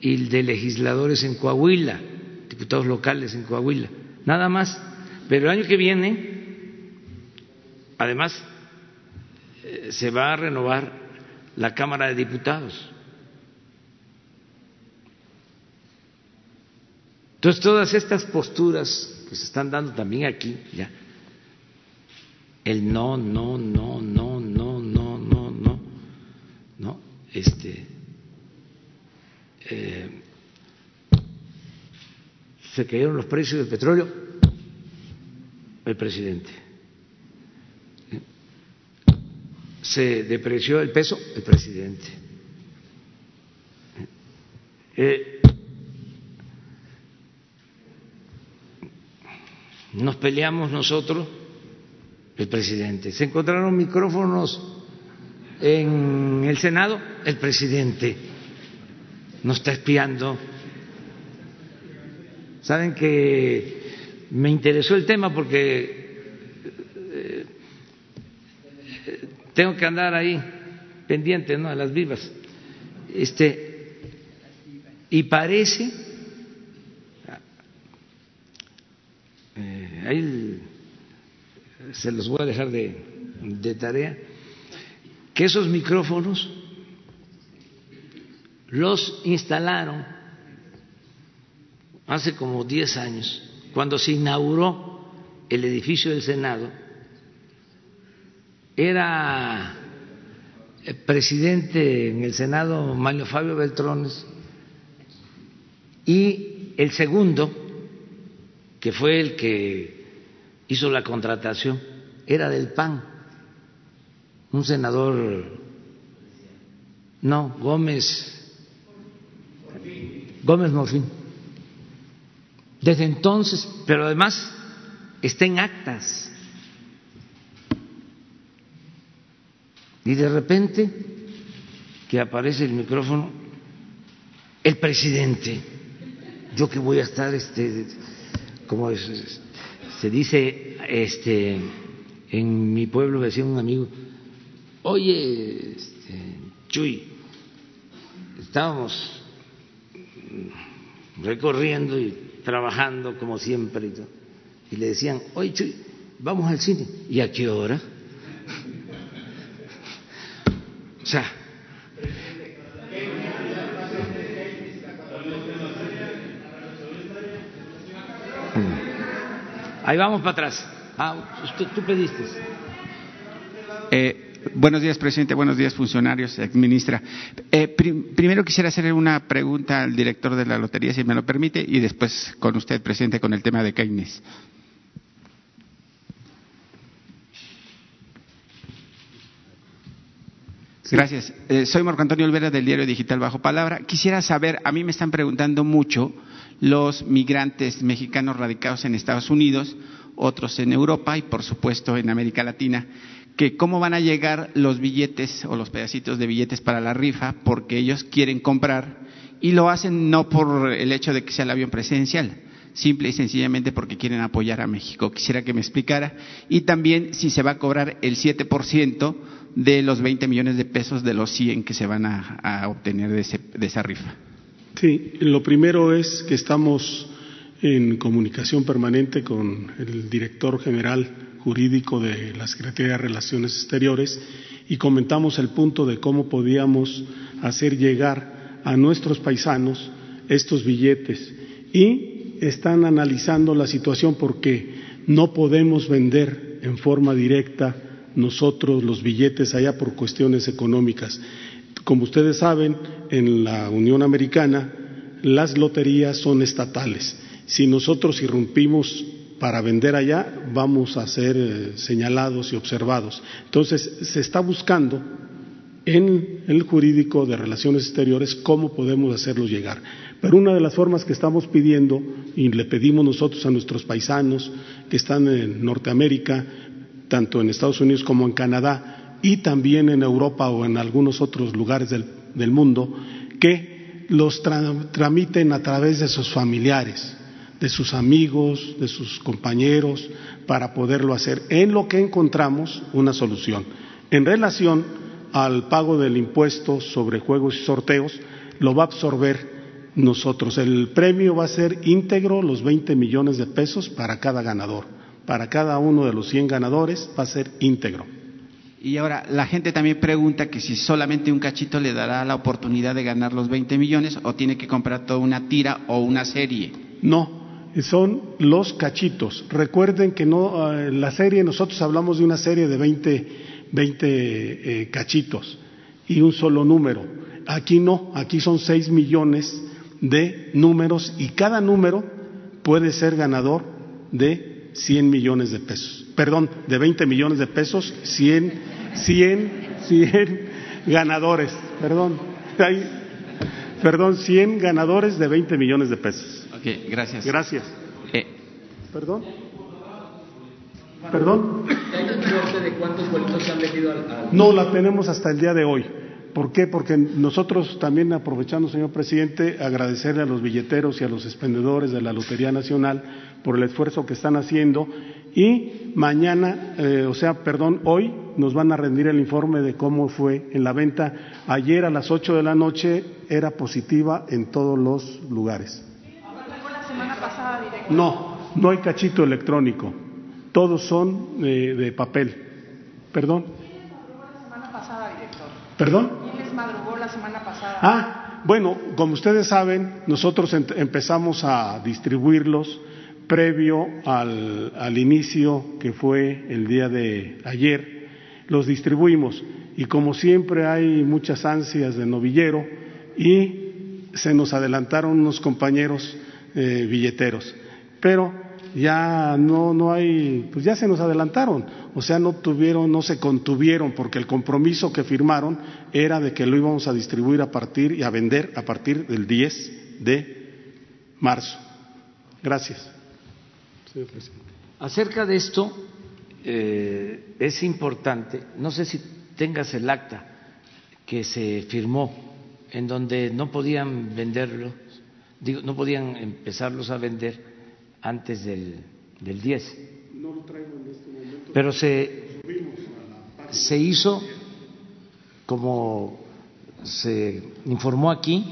Speaker 1: el de legisladores en Coahuila, diputados locales en Coahuila, nada más. Pero el año que viene, además, eh, se va a renovar la Cámara de Diputados. Entonces, todas estas posturas que se están dando también aquí, ya, el no, no, no, no, no, no, no, no, no, este, eh, se cayeron los precios del petróleo, el presidente. Se depreció el peso, el presidente. Eh, nos peleamos nosotros, el presidente. Se encontraron micrófonos en el Senado, el presidente nos está espiando. Saben que me interesó el tema porque tengo que andar ahí pendiente ¿no? a las vivas. Este, y parece, eh, ahí se los voy a dejar de, de tarea, que esos micrófonos los instalaron hace como 10 años, cuando se inauguró el edificio del Senado era presidente en el Senado Mario Fabio Beltrones y el segundo, que fue el que hizo la contratación, era del PAN, un senador, no, Gómez, Gómez Morfín. Desde entonces, pero además está en actas Y de repente que aparece el micrófono, el presidente, yo que voy a estar, este, como se dice, este, en mi pueblo decía un amigo, oye, este, Chuy, estábamos recorriendo y trabajando como siempre y, y le decían, oye Chuy, vamos al cine. ¿Y a qué hora? O sea, mm. ahí vamos para atrás. Ah, usted, tú pediste.
Speaker 8: Eh, buenos días, presidente. Buenos días, funcionarios, ministra. Eh, primero quisiera hacer una pregunta al director de la lotería, si me lo permite, y después con usted, presidente, con el tema de Keynes. Gracias. Eh, soy Marco Antonio Olvera del diario digital Bajo Palabra. Quisiera saber, a mí me están preguntando mucho los migrantes mexicanos radicados en Estados Unidos, otros en Europa y por supuesto en América Latina, que cómo van a llegar los billetes o los pedacitos de billetes para la rifa porque ellos quieren comprar y lo hacen no por el hecho de que sea el avión presidencial, simple y sencillamente porque quieren apoyar a México. Quisiera que me explicara. Y también si se va a cobrar el 7% de los 20 millones de pesos de los 100 que se van a, obtener de, de esa rifa.
Speaker 3: Sí, lo primero es que estamos en comunicación permanente con el director general jurídico de la Secretaría de Relaciones Exteriores y comentamos el punto de cómo podíamos hacer llegar a nuestros paisanos estos billetes y están analizando la situación porque no podemos vender en forma directa nosotros los billetes allá por cuestiones económicas. Como ustedes saben, en la Unión Americana las loterías son estatales. Si nosotros irrumpimos para vender allá, vamos a ser eh, señalados y observados. Entonces, se está buscando en el jurídico de relaciones exteriores cómo podemos hacerlos llegar. Pero una de las formas que estamos pidiendo, y le pedimos nosotros a nuestros paisanos que están en Norteamérica, tanto en Estados Unidos como en Canadá, y también en Europa o en algunos otros lugares del, mundo, que los tramiten a través de sus familiares, de sus amigos, de sus compañeros, para poderlo hacer, en lo que encontramos una solución. En relación al pago del impuesto sobre juegos y sorteos, lo va a absorber nosotros. El premio va a ser íntegro, los 20 millones de pesos para cada ganador. Para cada uno de los 100 ganadores va a ser íntegro.
Speaker 8: Y ahora, la gente también pregunta que si solamente un cachito le dará la oportunidad de ganar los 20 millones o tiene que comprar toda una tira o una serie.
Speaker 3: No, son los cachitos. Recuerden que no, eh, la serie, nosotros hablamos de una serie de 20, 20 eh, cachitos y un solo número. Aquí no, aquí son 6 millones de números y cada número puede ser ganador de 100 millones de pesos. Perdón, de 20 millones de pesos, 100, 100, 100 ganadores. Perdón, hay, perdón, 100 ganadores de 20 millones de pesos
Speaker 8: gracias.
Speaker 3: Gracias. Eh. ¿Perdón? ¿Perdón? de cuántos boletos se han vendido al, No, la tenemos hasta el día de hoy. ¿Por qué? Porque nosotros también aprovechando, señor presidente, agradecerle a los billeteros y a los expendedores de la Lotería Nacional por el esfuerzo que están haciendo y mañana, eh, o sea, perdón, hoy nos van a rendir el informe de cómo fue en la venta. Ayer a las 8 de la noche era positiva en todos los lugares. No, no hay cachito electrónico. Todos son eh, de papel. ¿Perdón? ¿Perdón? ¿Quién les madrugó la semana pasada? Ah, bueno, como ustedes saben, nosotros empezamos a distribuirlos previo al, al inicio que fue el día de ayer. Los distribuimos y como siempre hay muchas ansias de novillero y se nos adelantaron unos compañeros eh, billeteros. Pero ya no, no hay, pues ya se nos adelantaron, o sea, no tuvieron, no se contuvieron, porque el compromiso que firmaron era de que lo íbamos a distribuir a partir y a vender a partir del 10 de marzo. Gracias.
Speaker 1: Acerca de esto, eh, es importante, no sé si tengas el acta que se firmó, en donde no podían venderlo no podían empezarlos a vender antes del, del 10. No lo traigo en este momento. Pero se, se hizo, como se informó aquí,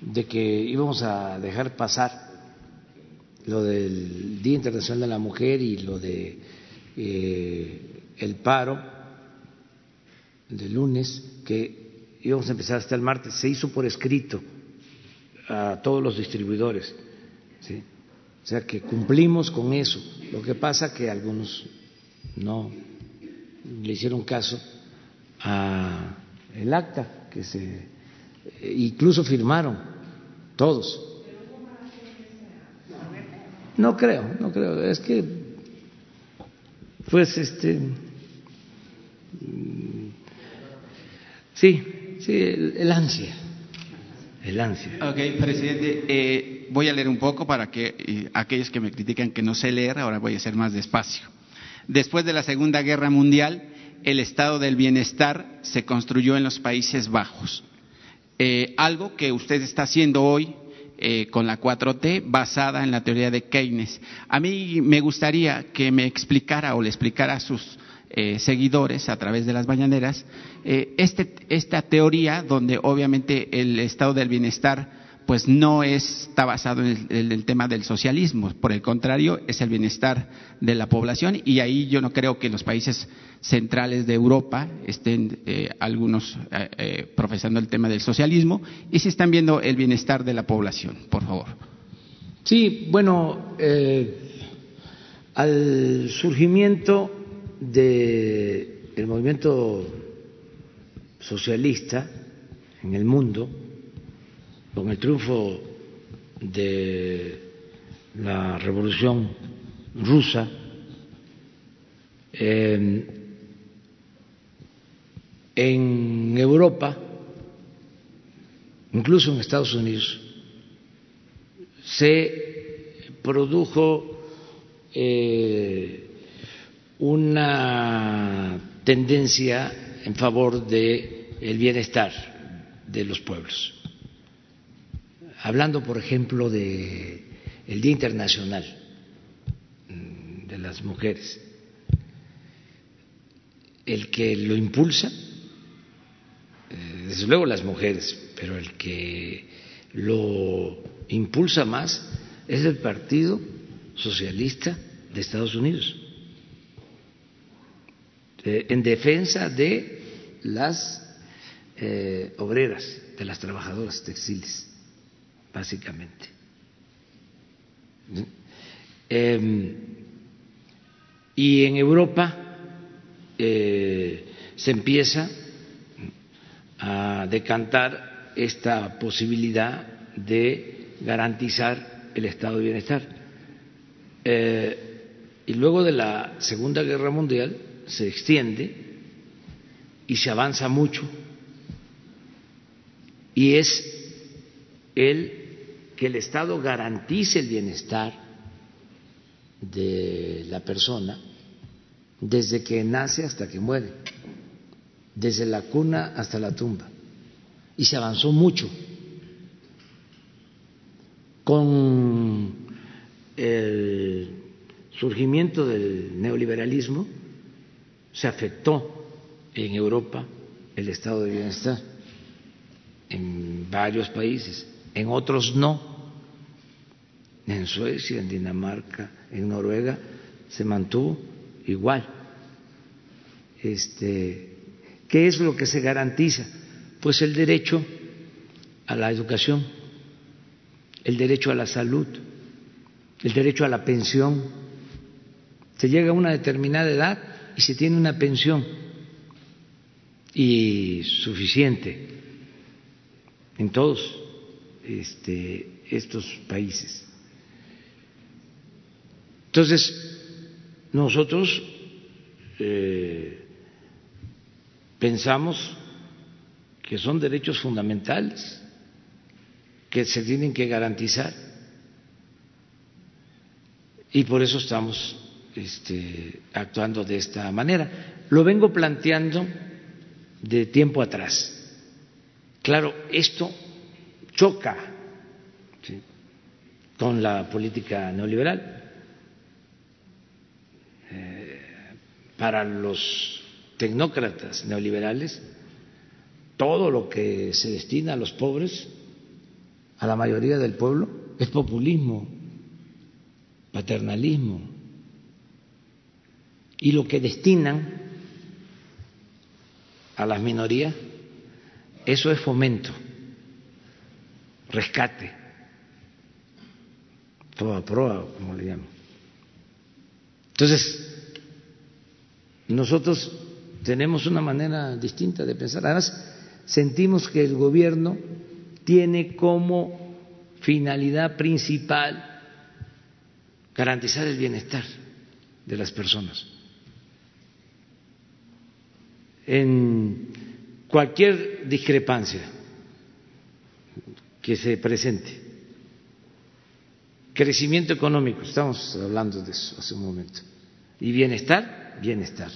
Speaker 1: de que íbamos a dejar pasar lo del Día Internacional de la Mujer y lo de eh, el paro del lunes, que íbamos a empezar hasta el martes, se hizo por escrito a todos los distribuidores. ¿sí? O sea que cumplimos con eso. Lo que pasa que algunos no le hicieron caso a el acta que se incluso firmaron todos. No creo, no creo. Es que pues este sí, sí, el ansia el ansia.
Speaker 8: Ok, presidente, eh, voy a leer un poco para que eh, aquellos que me critican que no sé leer, ahora voy a hacer más despacio. Después de la Segunda Guerra Mundial, el estado del bienestar se construyó en los Países Bajos. Eh, algo que usted está haciendo hoy con la 4T basada en la teoría de Keynes. A mí me gustaría que me explicara o le explicara a sus eh, seguidores a través de las mañaneras, eh, este, esta teoría donde obviamente el estado del bienestar pues no está basado en el, tema del socialismo, por el contrario, es el bienestar de la población y ahí yo no creo que los países centrales de Europa estén eh, algunos profesando el tema del socialismo y si están viendo el bienestar de la población, por favor.
Speaker 1: Sí, bueno, al surgimiento del movimiento socialista en el mundo, con el triunfo de la revolución rusa, en Europa, incluso en Estados Unidos, se produjo eh, una tendencia en favor del bienestar de los pueblos. Hablando, por ejemplo, de el Día Internacional mm, de las Mujeres, el que lo impulsa, eh, desde luego las mujeres, pero el que lo impulsa más es el Partido Socialista de Estados Unidos en defensa de las eh, obreras, de las trabajadoras textiles, básicamente. Em, y en Europa eh, se empieza a decantar esta posibilidad de garantizar el estado de bienestar. Eh, y luego de la Segunda Guerra Mundial, se extiende y se avanza mucho y es el que el Estado garantice el bienestar de la persona desde que nace hasta que muere, desde la cuna hasta la tumba. Y se avanzó mucho con el surgimiento del neoliberalismo se afectó en Europa el estado de bienestar, en varios países, en otros no. En Suecia, en Dinamarca, en Noruega se mantuvo igual. Este, ¿Qué es lo que se garantiza? Pues el derecho a la educación, el derecho a la salud, el derecho a la pensión. Se llega a una determinada edad y se tiene una pensión y suficiente en todos este, estos países. Entonces, nosotros eh, pensamos que son derechos fundamentales que se tienen que garantizar y por eso estamos este, actuando de esta manera. Lo vengo planteando de tiempo atrás. Claro, esto choca con la política neoliberal. Para los tecnócratas neoliberales, todo lo que se destina a los pobres, a la mayoría del pueblo, es populismo, paternalismo y lo que destinan a las minorías, eso es fomento, rescate, toda prueba, como le llaman. Entonces, nosotros tenemos una manera distinta de pensar. Además, sentimos que el gobierno tiene como finalidad principal garantizar el bienestar de las personas en cualquier discrepancia que se presente. Crecimiento económico, estamos hablando de eso hace un momento. Y bienestar, bienestar.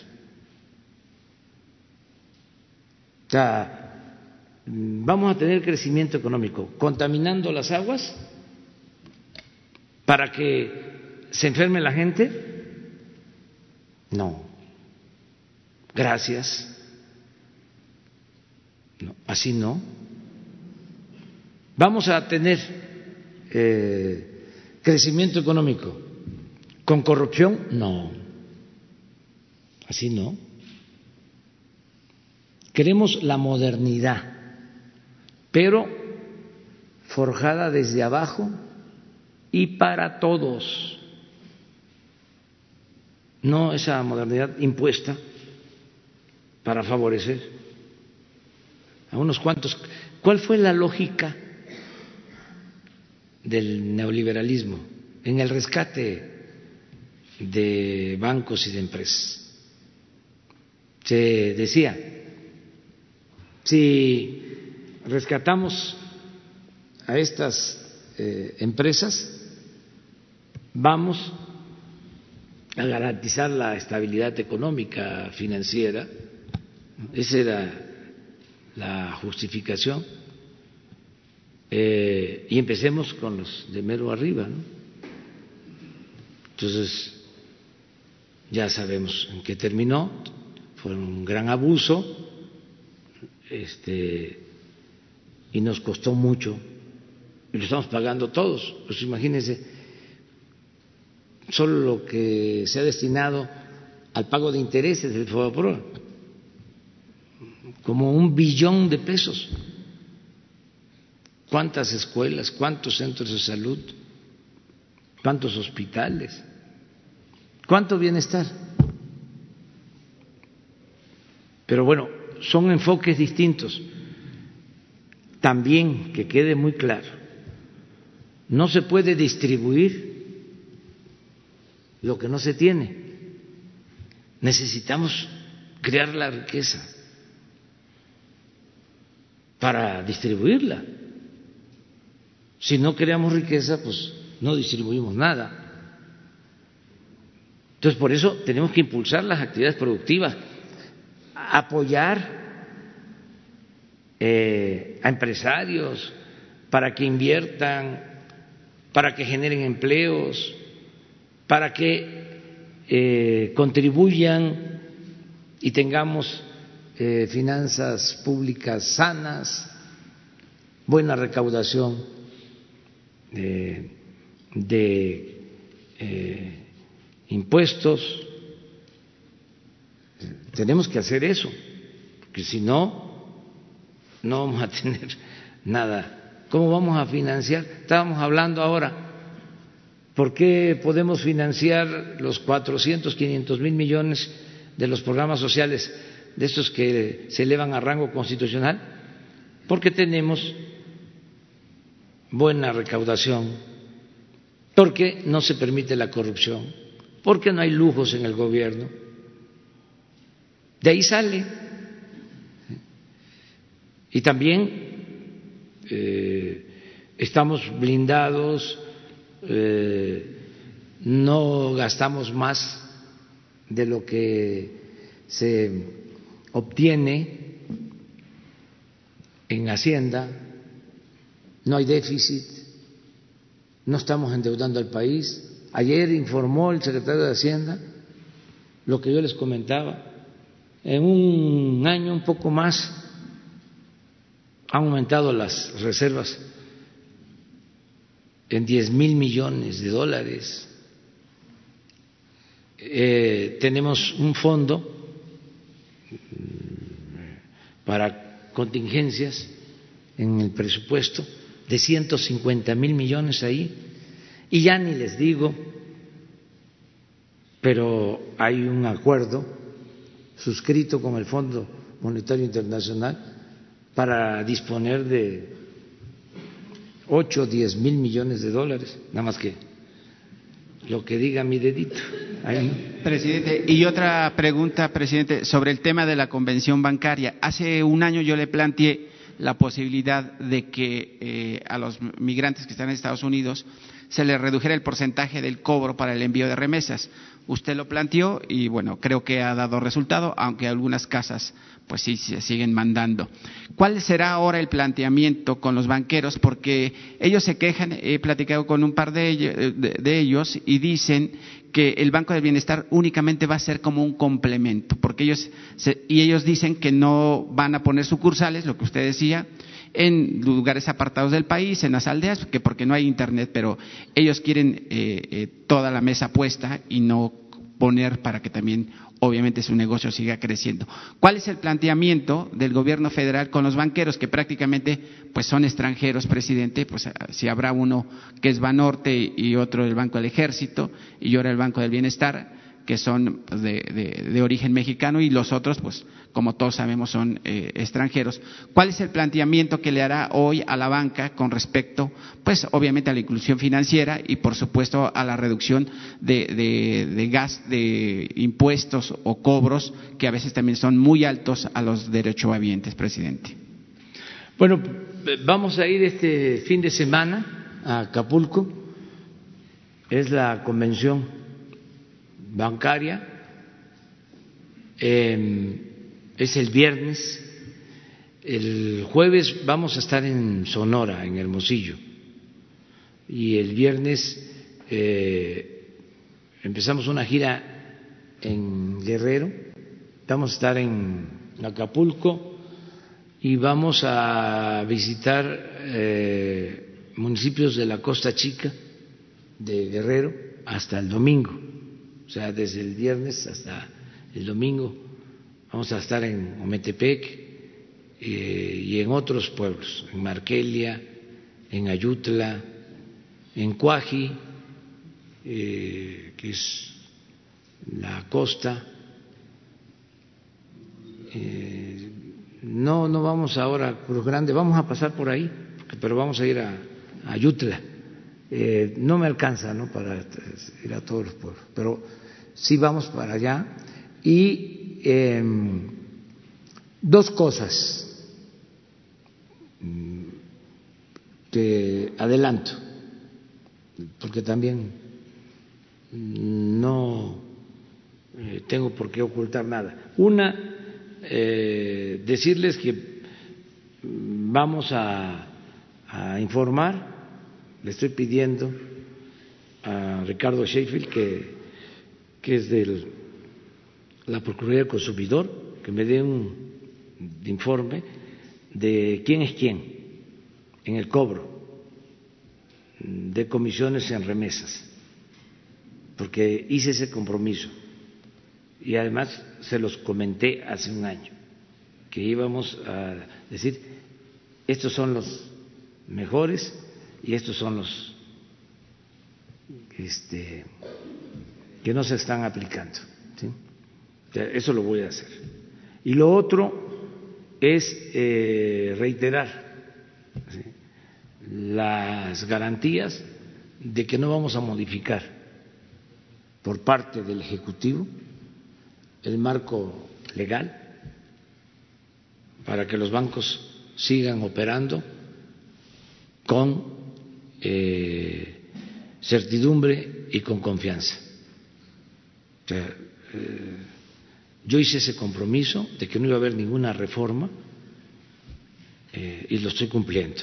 Speaker 1: Vamos a tener crecimiento económico contaminando las aguas para que se enferme la gente. No, gracias. así no. Vamos a tener eh, crecimiento económico. ¿Con corrupción? No. Así no. Queremos la modernidad, pero forjada desde abajo y para todos. No esa modernidad impuesta para favorecer a unos cuantos. ¿Cuál fue la lógica del neoliberalismo en el rescate de bancos y de empresas? Se decía, si rescatamos a estas eh, empresas, vamos a garantizar la estabilidad económica, financiera. Esa era la justificación. Eh, y empecemos con los de mero arriba. ¿no? Entonces, ya sabemos en qué terminó. Fue un gran abuso este, y nos costó mucho. Y lo estamos pagando todos. Pues imagínense, solo lo que se ha destinado al pago de intereses del FOBAPROA, como un billón de pesos. ¿Cuántas escuelas, cuántos centros de salud, cuántos hospitales, cuánto bienestar? Pero bueno, son enfoques distintos. También, que quede muy claro, no se puede distribuir lo que no se tiene. Necesitamos crear la riqueza para distribuirla. Si no creamos riqueza, pues no distribuimos nada. Entonces, por eso tenemos que impulsar las actividades productivas, apoyar eh, a empresarios para que inviertan, para que generen empleos, para que eh, contribuyan y tengamos eh, finanzas públicas sanas, buena recaudación de, de impuestos. Tenemos que hacer eso, porque si no, no vamos a tener nada. ¿Cómo vamos a financiar? Estábamos hablando ahora ¿Por qué podemos financiar los 400, 500 mil millones de los programas sociales, de estos que se elevan a rango constitucional? Porque tenemos buena recaudación, porque no se permite la corrupción, porque no hay lujos en el gobierno. De ahí sale. Y también eh, estamos blindados eh, no gastamos más de lo que se obtiene en Hacienda, no hay déficit, no estamos endeudando al país. Ayer informó el secretario de Hacienda lo que yo les comentaba, en un año un poco más han aumentado las reservas en diez mil millones de dólares. Eh, tenemos un fondo para contingencias en el presupuesto de 150 mil millones ahí, y ya ni les digo, pero hay un acuerdo suscrito con el Fondo Monetario Internacional para disponer de 8 o 10 mil millones de dólares, nada más que lo que diga mi dedito.
Speaker 8: Presidente, y otra pregunta, presidente, sobre el tema de la convención bancaria. Hace un año yo le planteé la posibilidad de que eh, a los migrantes que están en Estados Unidos se le redujera el porcentaje del cobro para el envío de remesas. Usted lo planteó y bueno, creo que ha dado resultado, aunque algunas casas pues sí se siguen mandando. ¿Cuál será ahora el planteamiento con los banqueros? Porque ellos se quejan, he platicado con un par de ellos, y dicen que el Banco del Bienestar únicamente va a ser como un complemento, porque ellos y ellos dicen que no van a poner sucursales, lo que usted decía, en lugares apartados del país, en las aldeas, que porque no hay internet, pero ellos quieren eh, eh, toda la mesa puesta y no poner para que también obviamente su negocio siga creciendo. ¿Cuál es el planteamiento del gobierno federal con los banqueros que prácticamente pues son extranjeros, presidente? Pues ah, si habrá uno que es Banorte y otro el Banco del Ejército y ahora el Banco del Bienestar que son de, origen mexicano y los otros, pues como todos sabemos, son eh, extranjeros. ¿Cuál es el planteamiento que le hará hoy a la banca con respecto, pues obviamente a la inclusión financiera y por supuesto a la reducción de, gas, de impuestos o cobros que a veces también son muy altos a los derechohabientes, presidente?
Speaker 1: Bueno, vamos a ir este fin de semana a Acapulco. Es la convención bancaria. Em, es el viernes. El jueves vamos a estar en Sonora, en Hermosillo. Y el viernes eh, empezamos una gira en Guerrero. Vamos a estar en Acapulco y vamos a visitar eh, municipios de la Costa Chica de Guerrero hasta el domingo o sea, desde el viernes hasta el domingo vamos a estar en Ometepec eh, y en otros pueblos, en Marquelia, en Ayutla, en Cuaji, eh, que es la costa. Eh, no, no vamos ahora a Cruz Grande, vamos a pasar por ahí, pero vamos a ir a, a Ayutla. No me alcanza ¿no? para ir a todos los pueblos, pero sí vamos para allá. Y em, dos cosas que adelanto, porque también no eh, tengo por qué ocultar nada. Una, eh, decirles que vamos a, a informar, le estoy pidiendo a Ricardo Sheffield que que es de la Procuraduría del Consumidor, que me dé un informe de quién es quién en el cobro de comisiones en remesas, porque hice ese compromiso y además se los comenté hace un año, que íbamos a decir, estos son los mejores y estos son los este, que no se están aplicando. Eso lo voy a hacer. Y lo otro es eh, reiterar las garantías de que no vamos a modificar por parte del Ejecutivo el marco legal para que los bancos sigan operando con eh, certidumbre y con confianza. Eh, yo hice ese compromiso de que no iba a haber ninguna reforma eh, y lo estoy cumpliendo.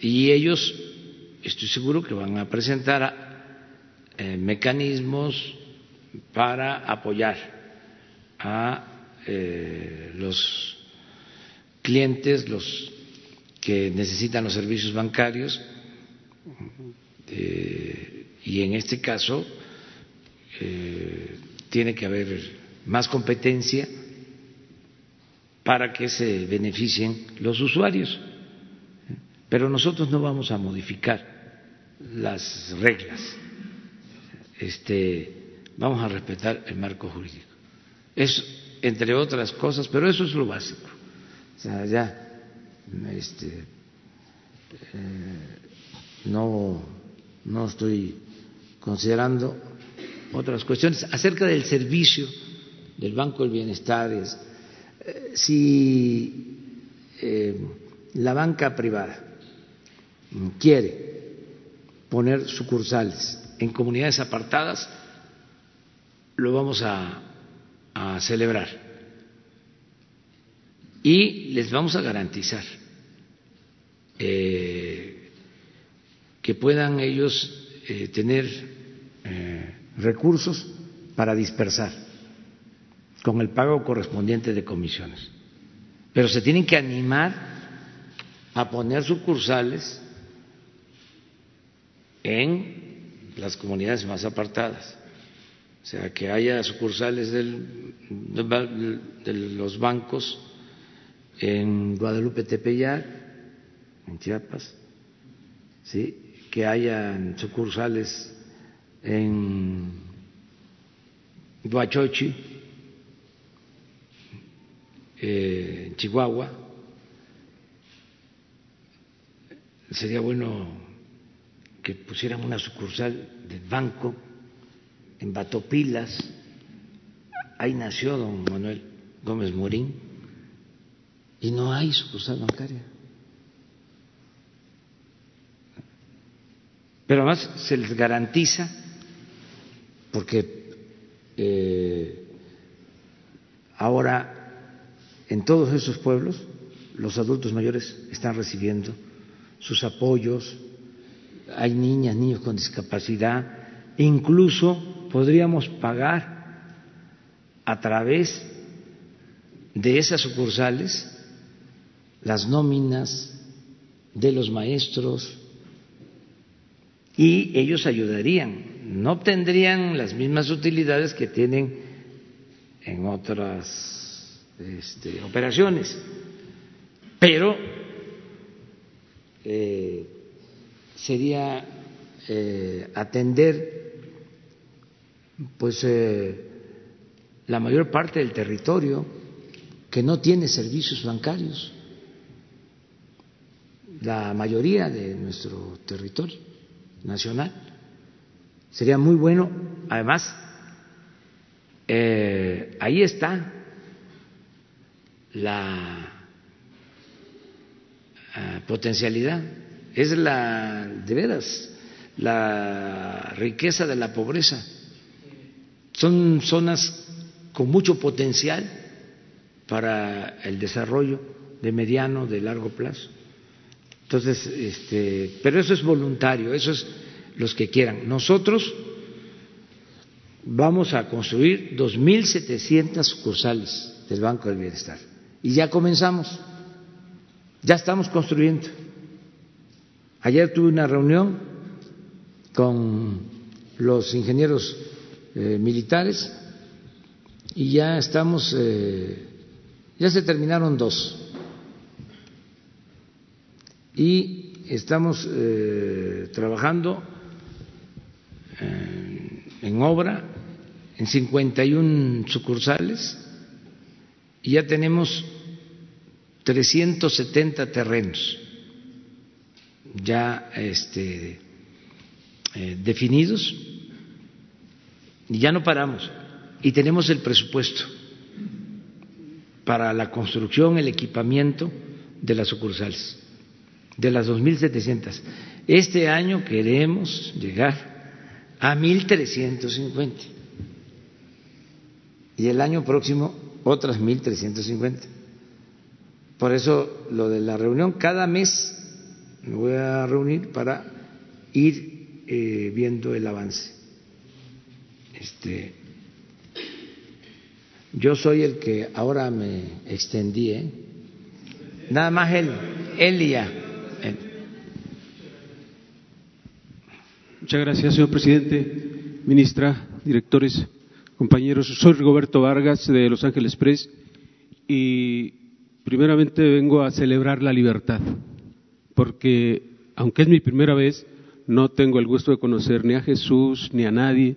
Speaker 1: Y ellos, estoy seguro que van a presentar mecanismos para apoyar a los clientes, los que necesitan los servicios bancarios, y en este caso eh, tiene que haber más competencia para que se beneficien los usuarios. Pero nosotros no vamos a modificar las reglas. Este, vamos a respetar el marco jurídico. Es entre otras cosas, pero eso es lo básico. O sea, ya este, eh, no, no estoy considerando otras cuestiones. Acerca del servicio del Banco del Bienestar, es, eh, si eh, la banca privada quiere poner sucursales en comunidades apartadas, lo vamos a, a celebrar. Y les vamos a garantizar eh, que puedan ellos eh, tener eh, recursos para dispersar con el pago correspondiente de comisiones. Pero se tienen que animar a poner sucursales en las comunidades más apartadas. O sea, que haya sucursales de los bancos en Guadalupe Tepeyac, en Chiapas, ¿sí? que hayan sucursales en Huachochi, eh, en Chihuahua. Sería bueno que pusieran una sucursal del banco en Batopilas. Ahí nació don Manuel Gómez Morín y no hay sucursal bancaria. Pero además se les garantiza, porque eh, ahora en todos esos pueblos los adultos mayores están recibiendo sus apoyos, hay niñas, niños con discapacidad, incluso podríamos pagar a través de esas sucursales las nóminas de los maestros, y ellos ayudarían. No obtendrían las mismas utilidades que tienen en otras este, operaciones, pero eh, sería eh, atender pues eh, la mayor parte del territorio que no tiene servicios bancarios, la mayoría de nuestro territorio nacional. Sería muy bueno, además, eh, ahí está la eh, potencialidad, es la, de veras, la riqueza de la pobreza. Son zonas con mucho potencial para el desarrollo de mediano, de largo plazo. Entonces, este, pero eso es voluntario, eso es los que quieran. Nosotros vamos a construir 2.700 sucursales del Banco del Bienestar y ya comenzamos, ya estamos construyendo. Ayer tuve una reunión con los ingenieros eh, militares y ya estamos, eh, ya se terminaron dos y estamos eh, trabajando eh, en obra en 51 sucursales y ya tenemos 370 terrenos ya este, eh, definidos y ya no paramos y tenemos el presupuesto para la construcción, el equipamiento de las sucursales de las 2.700. Este año queremos llegar a 1.350 y el año próximo otras 1.350. Por eso lo de la reunión, cada mes me voy a reunir para ir eh, viendo el avance. Este, yo soy el que ahora me extendí, ¿eh? nada más él, él y ya.
Speaker 9: Muchas gracias, señor presidente, ministra, directores, compañeros. Soy Rigoberto Vargas de Los Ángeles Press y primeramente vengo a celebrar la libertad, porque aunque es mi primera vez, no tengo el gusto de conocer ni a Jesús ni a nadie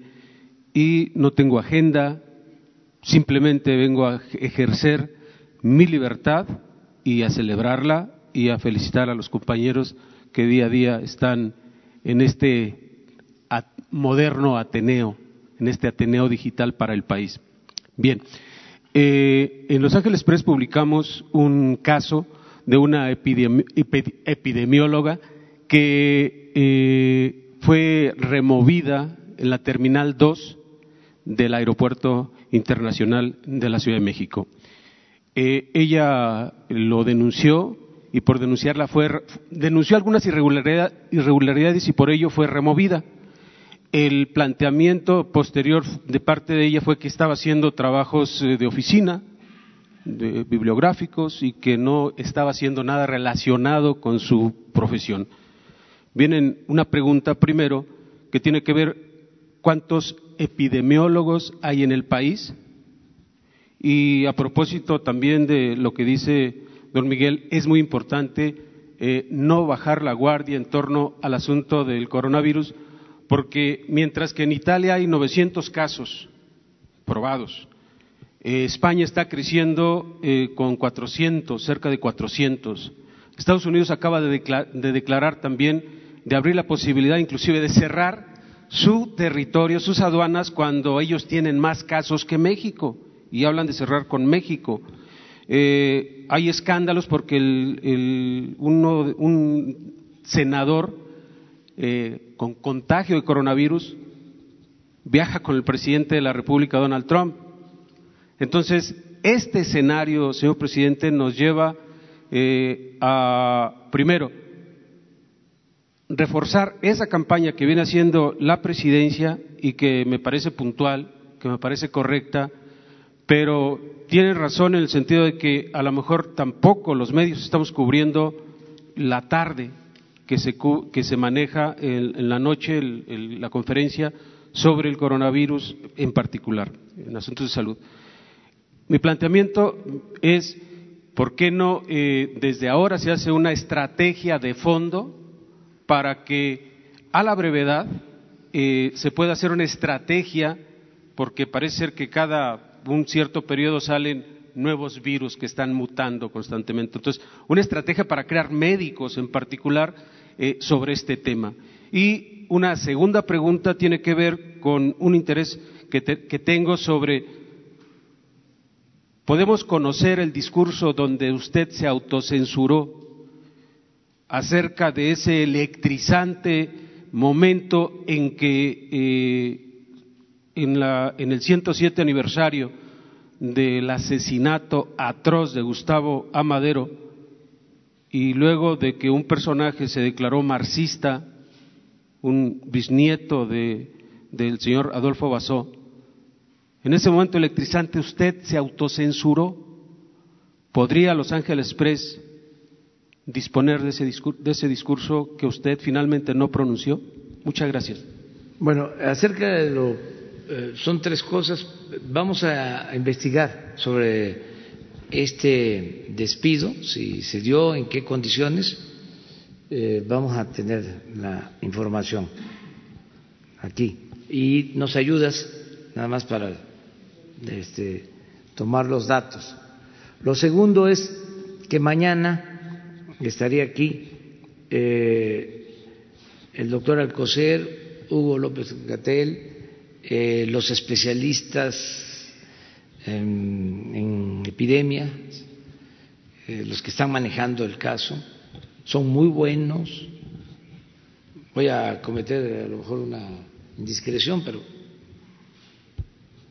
Speaker 9: y no tengo agenda, simplemente vengo a ejercer mi libertad y a celebrarla y a felicitar a los compañeros que día a día están en este moderno Ateneo, en este Ateneo digital para el país. Bien, eh, en Los Ángeles Press publicamos un caso de una epidemióloga que eh, fue removida en la Terminal 2 del Aeropuerto Internacional de la Ciudad de México. Eh, ella lo denunció y por denunciarla fue denunció algunas irregularidades y por ello fue removida. El planteamiento posterior de parte de ella fue que estaba haciendo trabajos eh, de oficina, de bibliográficos y que no estaba haciendo nada relacionado con su profesión. Viene una pregunta primero que tiene que ver cuántos epidemiólogos hay en el país y a propósito también de lo que dice don Miguel, es muy importante eh, no bajar la guardia en torno al asunto del coronavirus, porque mientras que en Italia hay 900 casos probados, eh, España está creciendo eh, con 400, cerca de 400. Estados Unidos acaba de, de declarar también de abrir la posibilidad inclusive de cerrar su territorio, sus aduanas, cuando ellos tienen más casos que México, y hablan de cerrar con México. Eh, hay escándalos porque un senador eh, con contagio de coronavirus viaja con el presidente de la República, Donald Trump. Entonces, este escenario, señor presidente, nos lleva eh, a, primero, reforzar esa campaña que viene haciendo la presidencia y que me parece puntual, que me parece correcta, pero tiene razón en el sentido de que a lo mejor tampoco los medios estamos cubriendo la tarde que se, que se maneja en, la noche la conferencia sobre el coronavirus en particular, en asuntos de salud. Mi planteamiento es, ¿por qué no eh, desde ahora se hace una estrategia de fondo para que a la brevedad eh, se pueda hacer una estrategia, porque parece ser que cada un cierto periodo salen nuevos virus que están mutando constantemente. Entonces, una estrategia para crear médicos en particular eh, sobre este tema. Y una segunda pregunta tiene que ver con un interés que, que tengo sobre, ¿podemos conocer el discurso donde usted se autocensuró acerca de ese electrizante momento en que eh, en, la, en el 107 aniversario del asesinato atroz de Gustavo Amadero y luego de que un personaje se declaró marxista, un bisnieto de, del señor Adolfo Basó, en ese momento electrizante usted se autocensuró. ¿Podría Los Ángeles Press disponer de ese, de ese discurso que usted finalmente no pronunció? Muchas gracias.
Speaker 1: Bueno, acerca de lo eh, son tres cosas. Vamos a investigar sobre este despido, si se dio, en qué condiciones. Eh, vamos a tener la información aquí. Y nos ayudas nada más para este, tomar los datos. Lo segundo es que mañana estaría aquí eh, el doctor Alcocer, Hugo López Gatel, eh, los especialistas en, epidemia, eh, los que están manejando el caso, son muy buenos. Voy a cometer a lo mejor una indiscreción, pero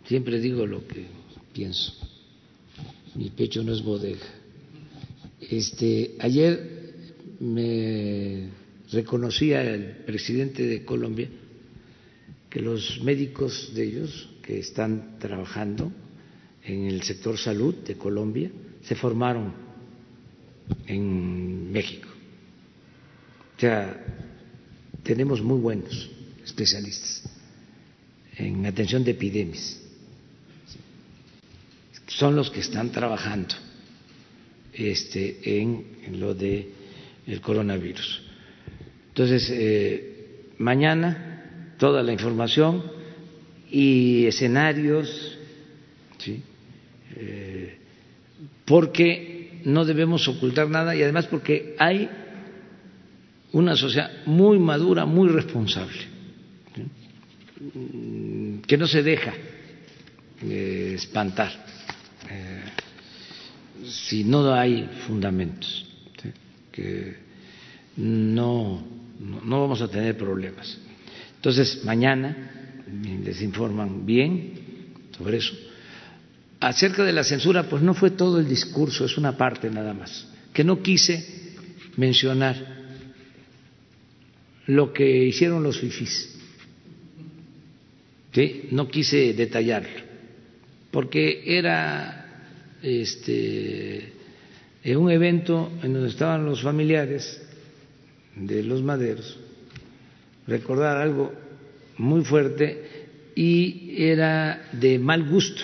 Speaker 1: siempre digo lo que pienso. Mi pecho no es bodega. Este, ayer me reconocía el presidente de Colombia que los médicos de ellos que están trabajando en el sector salud de Colombia se formaron en México. O sea, tenemos muy buenos especialistas en atención de epidemias. Son los que están trabajando este, en, lo de coronavirus. Entonces, eh, mañana toda la información y escenarios, eh, porque no debemos ocultar nada y además porque hay una sociedad muy madura, muy responsable, que no se deja eh, espantar eh, si no hay fundamentos, que no, no vamos a tener problemas. Entonces, mañana les informan bien sobre eso. Acerca de la censura, pues no fue todo el discurso, es una parte nada más, que no quise mencionar lo que hicieron los fifis. ¿Sí? No quise detallarlo, porque era este, un evento en donde estaban los familiares de los maderos, recordar algo muy fuerte y era de mal gusto,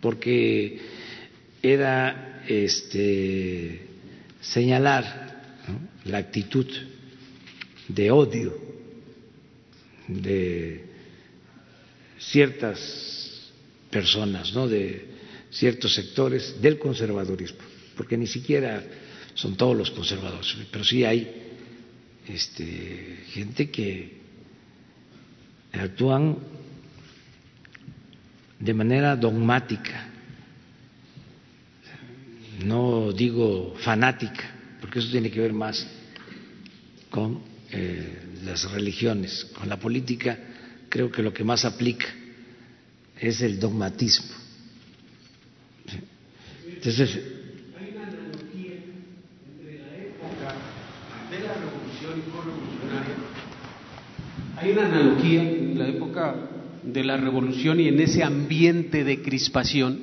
Speaker 1: porque era este, señalar la actitud de odio de ciertas personas, ¿no? de ciertos sectores del conservadurismo, porque ni siquiera son todos los conservadores, pero sí hay este, gente que actúan de manera dogmática, no digo fanática, porque eso tiene que ver más con eh, las religiones, con la política, creo que lo que más aplica es el dogmatismo. Entonces,
Speaker 9: hay una analogía entre la época de la revolución revolucionaria. Hay una analogía en la época de la revolución y en ese ambiente de crispación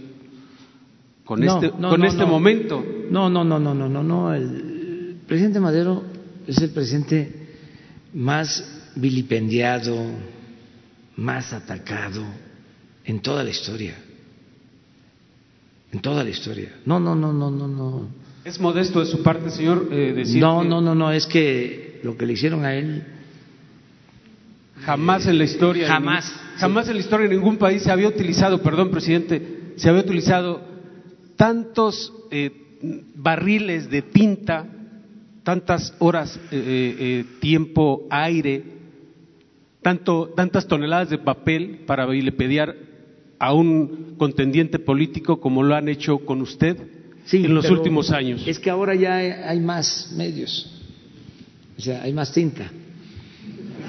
Speaker 9: con este, con este momento.
Speaker 1: No, no, no, no, no, no, no. El presidente Madero es el presidente más vilipendiado, más atacado en toda la historia. En toda la historia. No, no, no, no, no, no.
Speaker 9: Es modesto de su parte, señor, eh, decir.
Speaker 1: No, no, no, no, es que lo que le hicieron a él.
Speaker 9: Jamás en la historia.
Speaker 1: Jamás.
Speaker 9: jamás en la historia de ningún país se había utilizado, perdón, presidente, se había utilizado tantos eh, barriles de tinta, tantas horas, eh, tiempo, aire, tanto, tantas toneladas de papel para vilipendiar a un contendiente político como lo han hecho con usted en los últimos años.
Speaker 1: Es que ahora ya hay más medios, o sea, hay más tinta.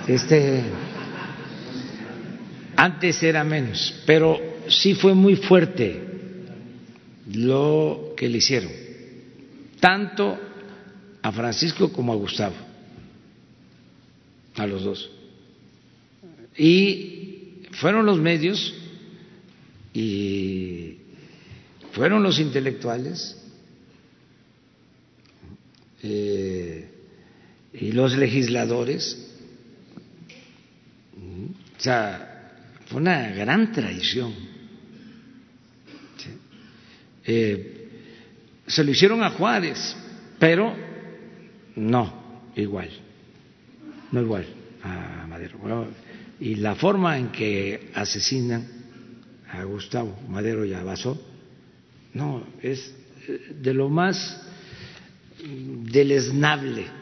Speaker 1: Este, antes era menos, pero sí fue muy fuerte lo que le hicieron, tanto a Francisco como a Gustavo, a los dos. Y fueron los medios y fueron los intelectuales eh, y los legisladores. O sea, fue una gran traición. Eh, se lo hicieron a Juárez, pero no igual, no igual a Madero. y la forma en que asesinan a Gustavo Madero y a Basó, no, es de lo más deleznable.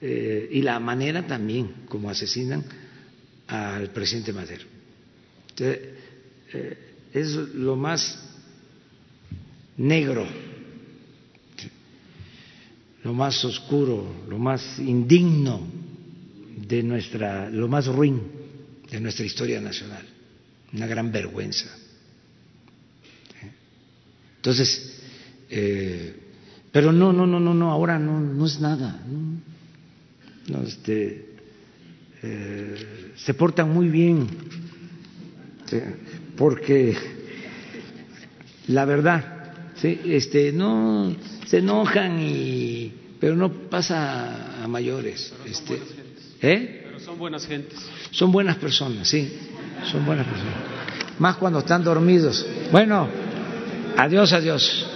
Speaker 1: Eh, y la manera también como asesinan al presidente Madero. Eh, es lo más negro, lo más oscuro, lo más indigno de nuestra, lo más ruin de nuestra historia nacional una gran vergüenza. Entonces, eh, pero no, no, no, no, no, ahora no, no es nada. Este, eh, se portan muy bien, porque la verdad, ¿sí? este, no se enojan y, pero no pasa a mayores. este,
Speaker 9: ¿eh? Pero son buenas gentes.
Speaker 1: Son buenas personas, sí son buenas personas. Más cuando están dormidos. Bueno, adiós, adiós.